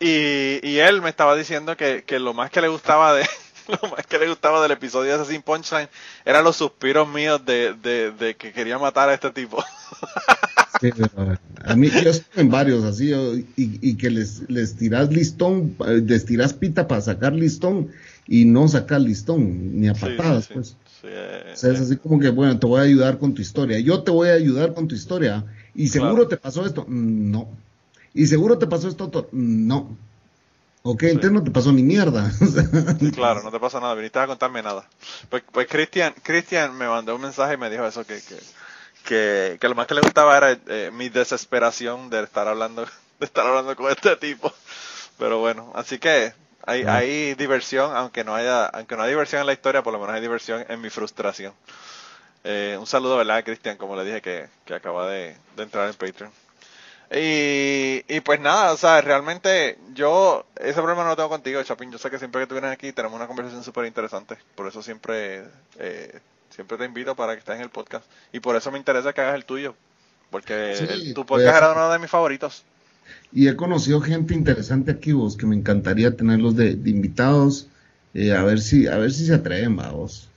[SPEAKER 3] Y, y él me estaba diciendo que, que lo más que le gustaba de lo más que le gustaba del episodio de ese sin punchline eran los suspiros míos de, de, de que quería matar a este tipo.
[SPEAKER 4] sí, a mí yo estuve en varios así y, y que les, les tirás listón, les tirás pita para sacar listón y no sacar listón, ni a patadas,
[SPEAKER 3] sí,
[SPEAKER 4] pues.
[SPEAKER 3] sí, eh,
[SPEAKER 4] O sea, es así como que, bueno, te voy a ayudar con tu historia. Yo te voy a ayudar con tu historia. ¿Y seguro
[SPEAKER 3] Claro.
[SPEAKER 4] te pasó esto? Mm, No. ¿Y seguro te pasó esto otro? No. Ok, entonces no te pasó ni mierda.
[SPEAKER 3] Sí, claro, no te pasa nada, viniste a contarme nada. Pues, pues Cristian, Cristian me mandó un mensaje y me dijo eso, que, que, que, que lo más que le gustaba era eh, mi desesperación de estar hablando, de estar hablando con este tipo. Pero bueno, así que hay,
[SPEAKER 4] Ah.
[SPEAKER 3] hay diversión, aunque no haya, aunque no hay diversión en la historia, por lo menos hay diversión en mi frustración. Eh, un saludo, ¿verdad, Cristian? Como le dije que, que acaba de, de entrar en Patreon. Y, y pues nada, o sea, realmente yo, ese problema no lo tengo contigo, Chapín. Yo sé que siempre que tú vienes aquí tenemos una conversación súper interesante. Por eso siempre, eh, siempre te invito para que estés en el podcast. Y por eso me interesa que hagas el tuyo. Porque
[SPEAKER 4] Sí,
[SPEAKER 3] el- tu
[SPEAKER 4] a
[SPEAKER 3] podcast era uno de mis favoritos.
[SPEAKER 4] y he conocido gente interesante aquí, vos, que me encantaría tenerlos de, de invitados. eh, a ver si, a ver si se atreven, vamos.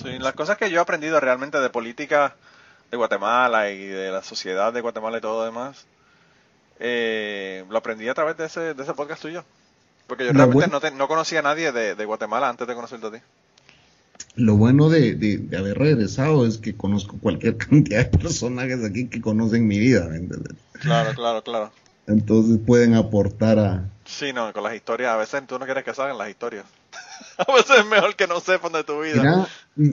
[SPEAKER 3] Sí, las cosas que yo he aprendido realmente de política de Guatemala y de la sociedad de Guatemala y todo lo demás, eh, lo aprendí a través de ese, de ese podcast tuyo. Porque yo realmente
[SPEAKER 4] bueno-
[SPEAKER 3] no, te- no conocía a nadie de, de Guatemala antes de conocerte a ti.
[SPEAKER 4] Lo bueno de, de- de haber regresado es que conozco cualquier cantidad de personajes aquí que conocen mi vida, ¿me entiendes?
[SPEAKER 3] Claro, claro, claro.
[SPEAKER 4] Entonces pueden aportar a...
[SPEAKER 3] Sí, no, con las historias, a veces tú no quieres que salgan las historias. a veces es mejor que no sepan de tu vida.
[SPEAKER 4] Mira,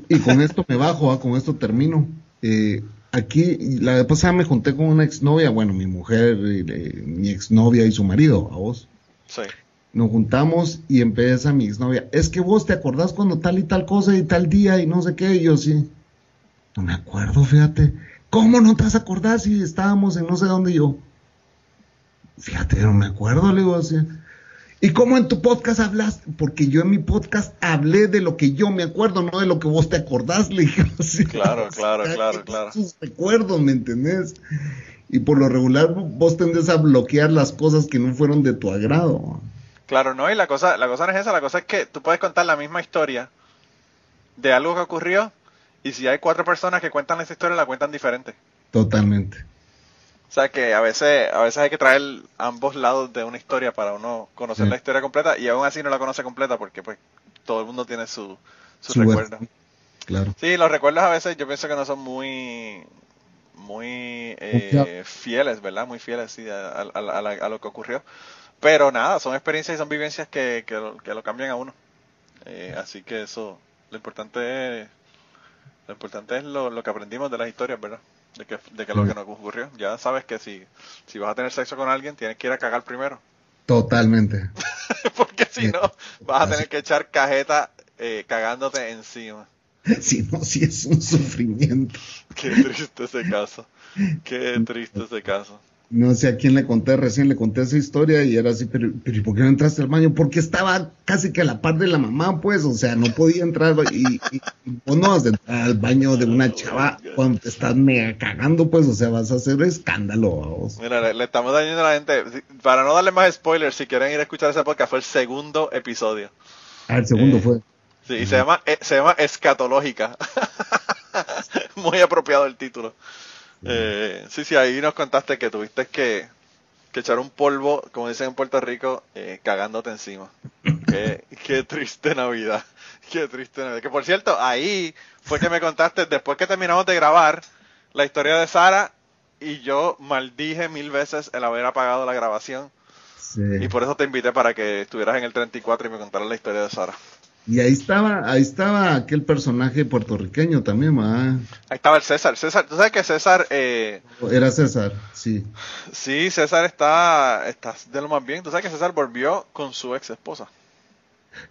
[SPEAKER 4] y, y con esto me bajo, ah, con esto termino. Eh, aquí, la vez pasada me junté con una exnovia, bueno, mi mujer, eh, mi exnovia y su marido, a vos.
[SPEAKER 3] Sí.
[SPEAKER 4] Nos juntamos y empieza mi exnovia. Es que vos te acordás cuando tal y tal cosa y tal día y no sé qué. Y yo sí. No me acuerdo, fíjate. ¿Cómo no te vas a acordar si estábamos en no sé dónde Y yo? Fíjate, no me acuerdo, le digo así. ¿Y cómo en tu podcast hablas? Porque yo en mi podcast hablé de lo que yo me acuerdo, no de lo que vos te acordás, le dije así.
[SPEAKER 3] Claro, claro, claro, claro.
[SPEAKER 4] Sus recuerdos, ¿me entendés? Y por lo regular vos tendés a bloquear las cosas que no fueron de tu agrado.
[SPEAKER 3] Claro, no, y la cosa, la cosa no es esa, la cosa es que tú puedes contar la misma historia de algo que ocurrió y si hay cuatro personas que cuentan esa historia la cuentan diferente.
[SPEAKER 4] Totalmente.
[SPEAKER 3] O sea que a veces, a veces hay que traer ambos lados de una historia para uno conocer
[SPEAKER 4] Sí.
[SPEAKER 3] la historia completa y aún así no la conoce completa porque pues todo el mundo tiene su, su,
[SPEAKER 4] Su
[SPEAKER 3] recuerdo.
[SPEAKER 4] Claro.
[SPEAKER 3] Sí, los recuerdos a veces yo pienso que no son muy muy eh, fieles, ¿verdad? Muy fieles sí, a, a- a la- a lo que ocurrió. Pero nada, son experiencias y son vivencias que, que, lo, que lo cambian a uno. Eh, así que eso, lo importante es, lo importante es lo, lo que aprendimos de las historias, ¿verdad? De que, de que lo que nos ocurrió. Ya sabes que si, si vas a tener sexo con alguien, tienes que ir a cagar primero.
[SPEAKER 4] Totalmente.
[SPEAKER 3] Porque si no, vas a tener que echar cajeta eh, cagándote encima.
[SPEAKER 4] Si no, sí es un sufrimiento.
[SPEAKER 3] Qué triste ese caso. Qué triste ese caso.
[SPEAKER 4] No sé a quién le conté recién, le conté esa historia y era así, pero, pero ¿y por qué no entraste al baño? Porque estaba casi que a la par de la mamá, pues, o sea, no podía entrar y, y, y vos no vas a entrar al baño de una chava cuando te estás mega cagando, pues, o sea, vas a hacer escándalo a vos.
[SPEAKER 3] Mira, le, le estamos dañando a la gente. Para no darle más spoilers, si quieren ir a escuchar ese podcast, fue el segundo episodio.
[SPEAKER 4] Ah, el segundo
[SPEAKER 3] Eh,
[SPEAKER 4] fue.
[SPEAKER 3] Sí, y se llama, eh, se llama Escatológica. Muy apropiado el título. Eh, sí, sí, ahí nos contaste que tuviste que, que echar un polvo, como dicen en Puerto Rico, eh, cagándote encima. Qué, qué triste Navidad. Qué triste Navidad. Que por cierto, ahí fue que me contaste, después que terminamos de grabar la historia de Sara, y yo maldije mil veces el haber apagado la grabación.
[SPEAKER 4] Sí.
[SPEAKER 3] Y por eso te invité para que estuvieras en el 34 y me contaras la historia de Sara.
[SPEAKER 4] Y ahí estaba, ahí estaba aquel personaje puertorriqueño también, ¿verdad?
[SPEAKER 3] Ahí estaba el César. César, tú sabes que César, eh,
[SPEAKER 4] Era César, sí.
[SPEAKER 3] sí, César está, está de lo más bien. Tú sabes que César volvió con su ex esposa.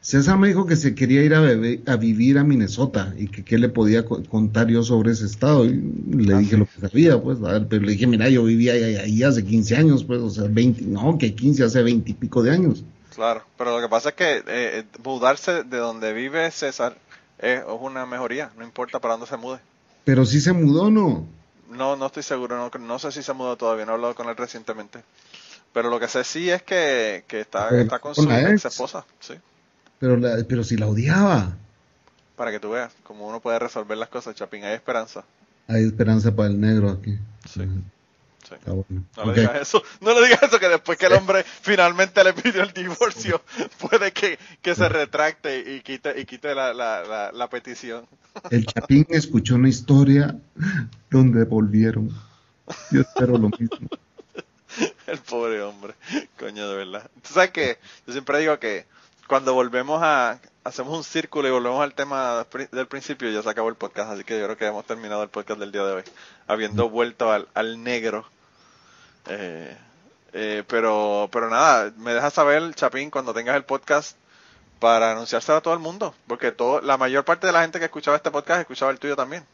[SPEAKER 4] César me dijo que se quería ir a, vivir a Minnesota y que qué le podía co- contar yo sobre ese estado. Y le
[SPEAKER 3] Ah,
[SPEAKER 4] dije
[SPEAKER 3] sí.
[SPEAKER 4] lo que sabía, pues, a ver, pero le dije, mira, yo vivía ahí, ahí hace 15 años, pues, o sea, 20, no, que 15, hace 20 y pico de años.
[SPEAKER 3] Claro, pero lo que pasa es que eh, mudarse de donde vive César es una mejoría, no importa para dónde se mude.
[SPEAKER 4] Pero sí se mudó, ¿no?
[SPEAKER 3] No, no estoy seguro, no, no sé si se mudó todavía, no he hablado con él recientemente. Pero lo que sé sí es que, que está,
[SPEAKER 4] Pero
[SPEAKER 3] está con
[SPEAKER 4] con
[SPEAKER 3] su ex esposa, sí.
[SPEAKER 4] Pero, la, pero si la odiaba.
[SPEAKER 3] Para que tú veas cómo uno puede resolver las cosas, Chapín, hay esperanza.
[SPEAKER 4] Hay esperanza para el negro aquí.
[SPEAKER 3] Sí. Sí.
[SPEAKER 4] Bueno.
[SPEAKER 3] No
[SPEAKER 4] Ok.
[SPEAKER 3] le digas eso, no le digas eso, que después que el hombre finalmente le pidió el divorcio, puede que, que se retracte y quite, y quite la, la, la, la petición.
[SPEAKER 4] El Chapín escuchó una historia donde volvieron. Yo espero lo mismo.
[SPEAKER 3] El pobre hombre, coño, de verdad. Tú sabes que yo siempre digo que cuando volvemos a, hacemos un círculo y volvemos al tema del principio, ya se acabó el podcast, así que yo creo que hemos terminado el podcast del día de hoy, habiendo vuelto al, al negro. Eh, eh, pero, pero nada, me dejas saber, Chapín, cuando tengas el podcast para anunciárselo a todo el mundo, porque todo, la mayor parte de la gente que escuchaba este podcast escuchaba el tuyo también.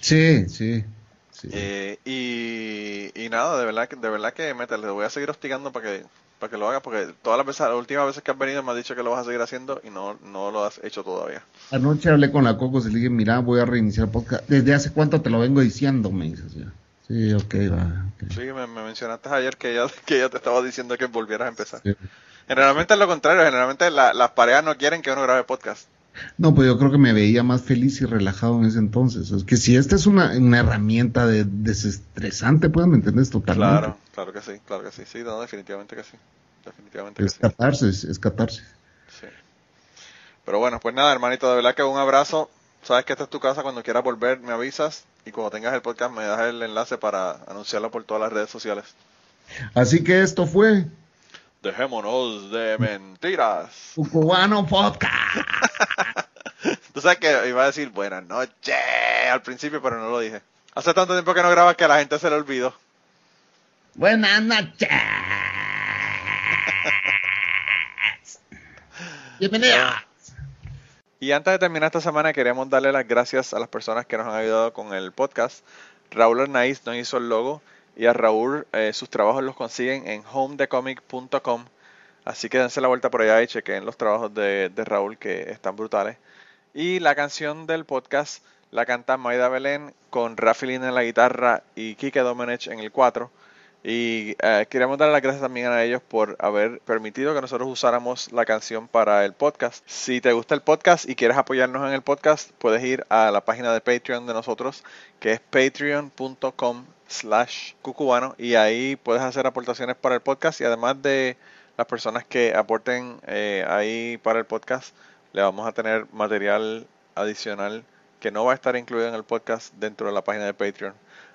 [SPEAKER 4] Sí, sí. sí.
[SPEAKER 3] Eh, y, y nada, de verdad que, de verdad que métele, voy a seguir hostigando para que, para que lo hagas, porque todas las veces, las últimas veces que has venido me has dicho que lo vas a seguir haciendo y no, no lo has hecho todavía.
[SPEAKER 4] Anoche hablé con la Cocos y le dije, mira, voy a reiniciar el podcast. ¿Desde hace cuánto te lo vengo diciendo? Me dices ya. Sí, ok, va. ok.
[SPEAKER 3] Sí, me, me mencionaste ayer que ella, que ella te estaba diciendo que volvieras a empezar.
[SPEAKER 4] Sí.
[SPEAKER 3] Generalmente es lo contrario, generalmente la- las parejas no quieren que uno grabe podcast.
[SPEAKER 4] No, pues yo creo que me veía más feliz y relajado en ese entonces. Es que si esta es una, una herramienta de, desestresante, pues me entiendes totalmente.
[SPEAKER 5] Claro, claro que sí, claro que sí. Sí, no, definitivamente que sí. Definitivamente
[SPEAKER 4] es
[SPEAKER 5] que
[SPEAKER 4] catarsis, es catarsis.
[SPEAKER 5] Sí. Pero bueno, pues nada, hermanito, de verdad que un abrazo. Sabes que esta es tu casa, cuando quieras volver me avisas y cuando tengas el podcast me das el enlace para anunciarlo por todas las redes sociales.
[SPEAKER 4] Así que esto fue
[SPEAKER 5] Dejémonos de mentiras.
[SPEAKER 4] Un cubano podcast.
[SPEAKER 5] Tú sabes que iba a decir buenas noches al principio, pero no lo dije. Hace tanto tiempo que no grabas que a la gente se le olvidó.
[SPEAKER 4] Buenas noches. Bienvenidos.
[SPEAKER 5] Y antes de terminar esta semana, queremos darle las gracias a las personas que nos han ayudado con el podcast. Raúl Arnaiz nos hizo el logo y a Raúl eh, sus trabajos los consiguen en homedecomic.com. Así que dense la vuelta por allá y chequen los trabajos de, Raúl que están brutales. Y la canción del podcast la canta Maida Belén con Rafaelín en la guitarra y Kike Domenech en el 4. Y eh, queremos dar las gracias también a ellos por haber permitido que nosotros usáramos la canción para el podcast. Si te gusta el podcast y quieres apoyarnos en el podcast, puedes ir a la página de Patreon de nosotros, que es patreon.com slash cucubano y ahí puedes hacer aportaciones para el podcast y además de las personas que aporten eh, ahí para el podcast, le vamos a tener material adicional que no va a estar incluido en el podcast dentro de la página de Patreon.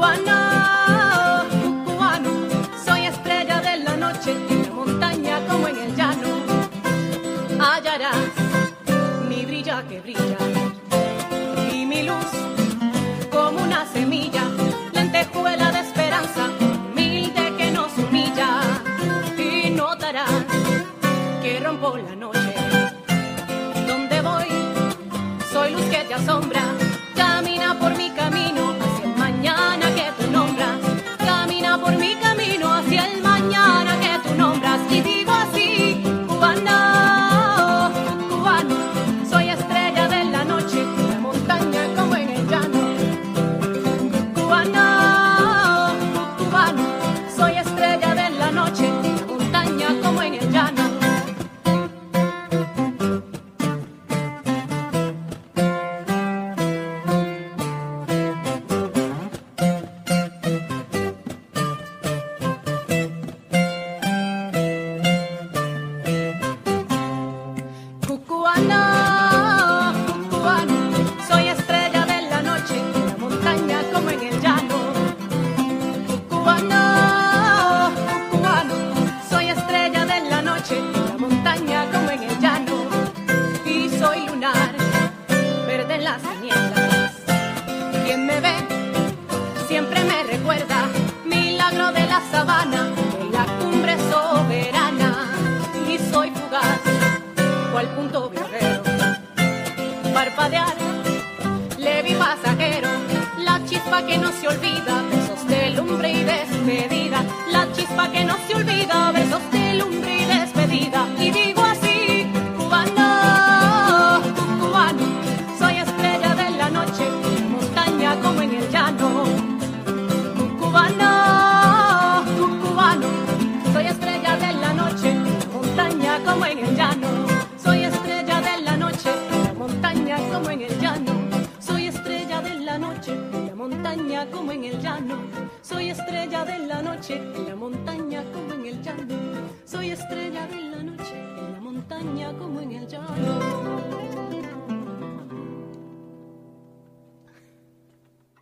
[SPEAKER 5] one.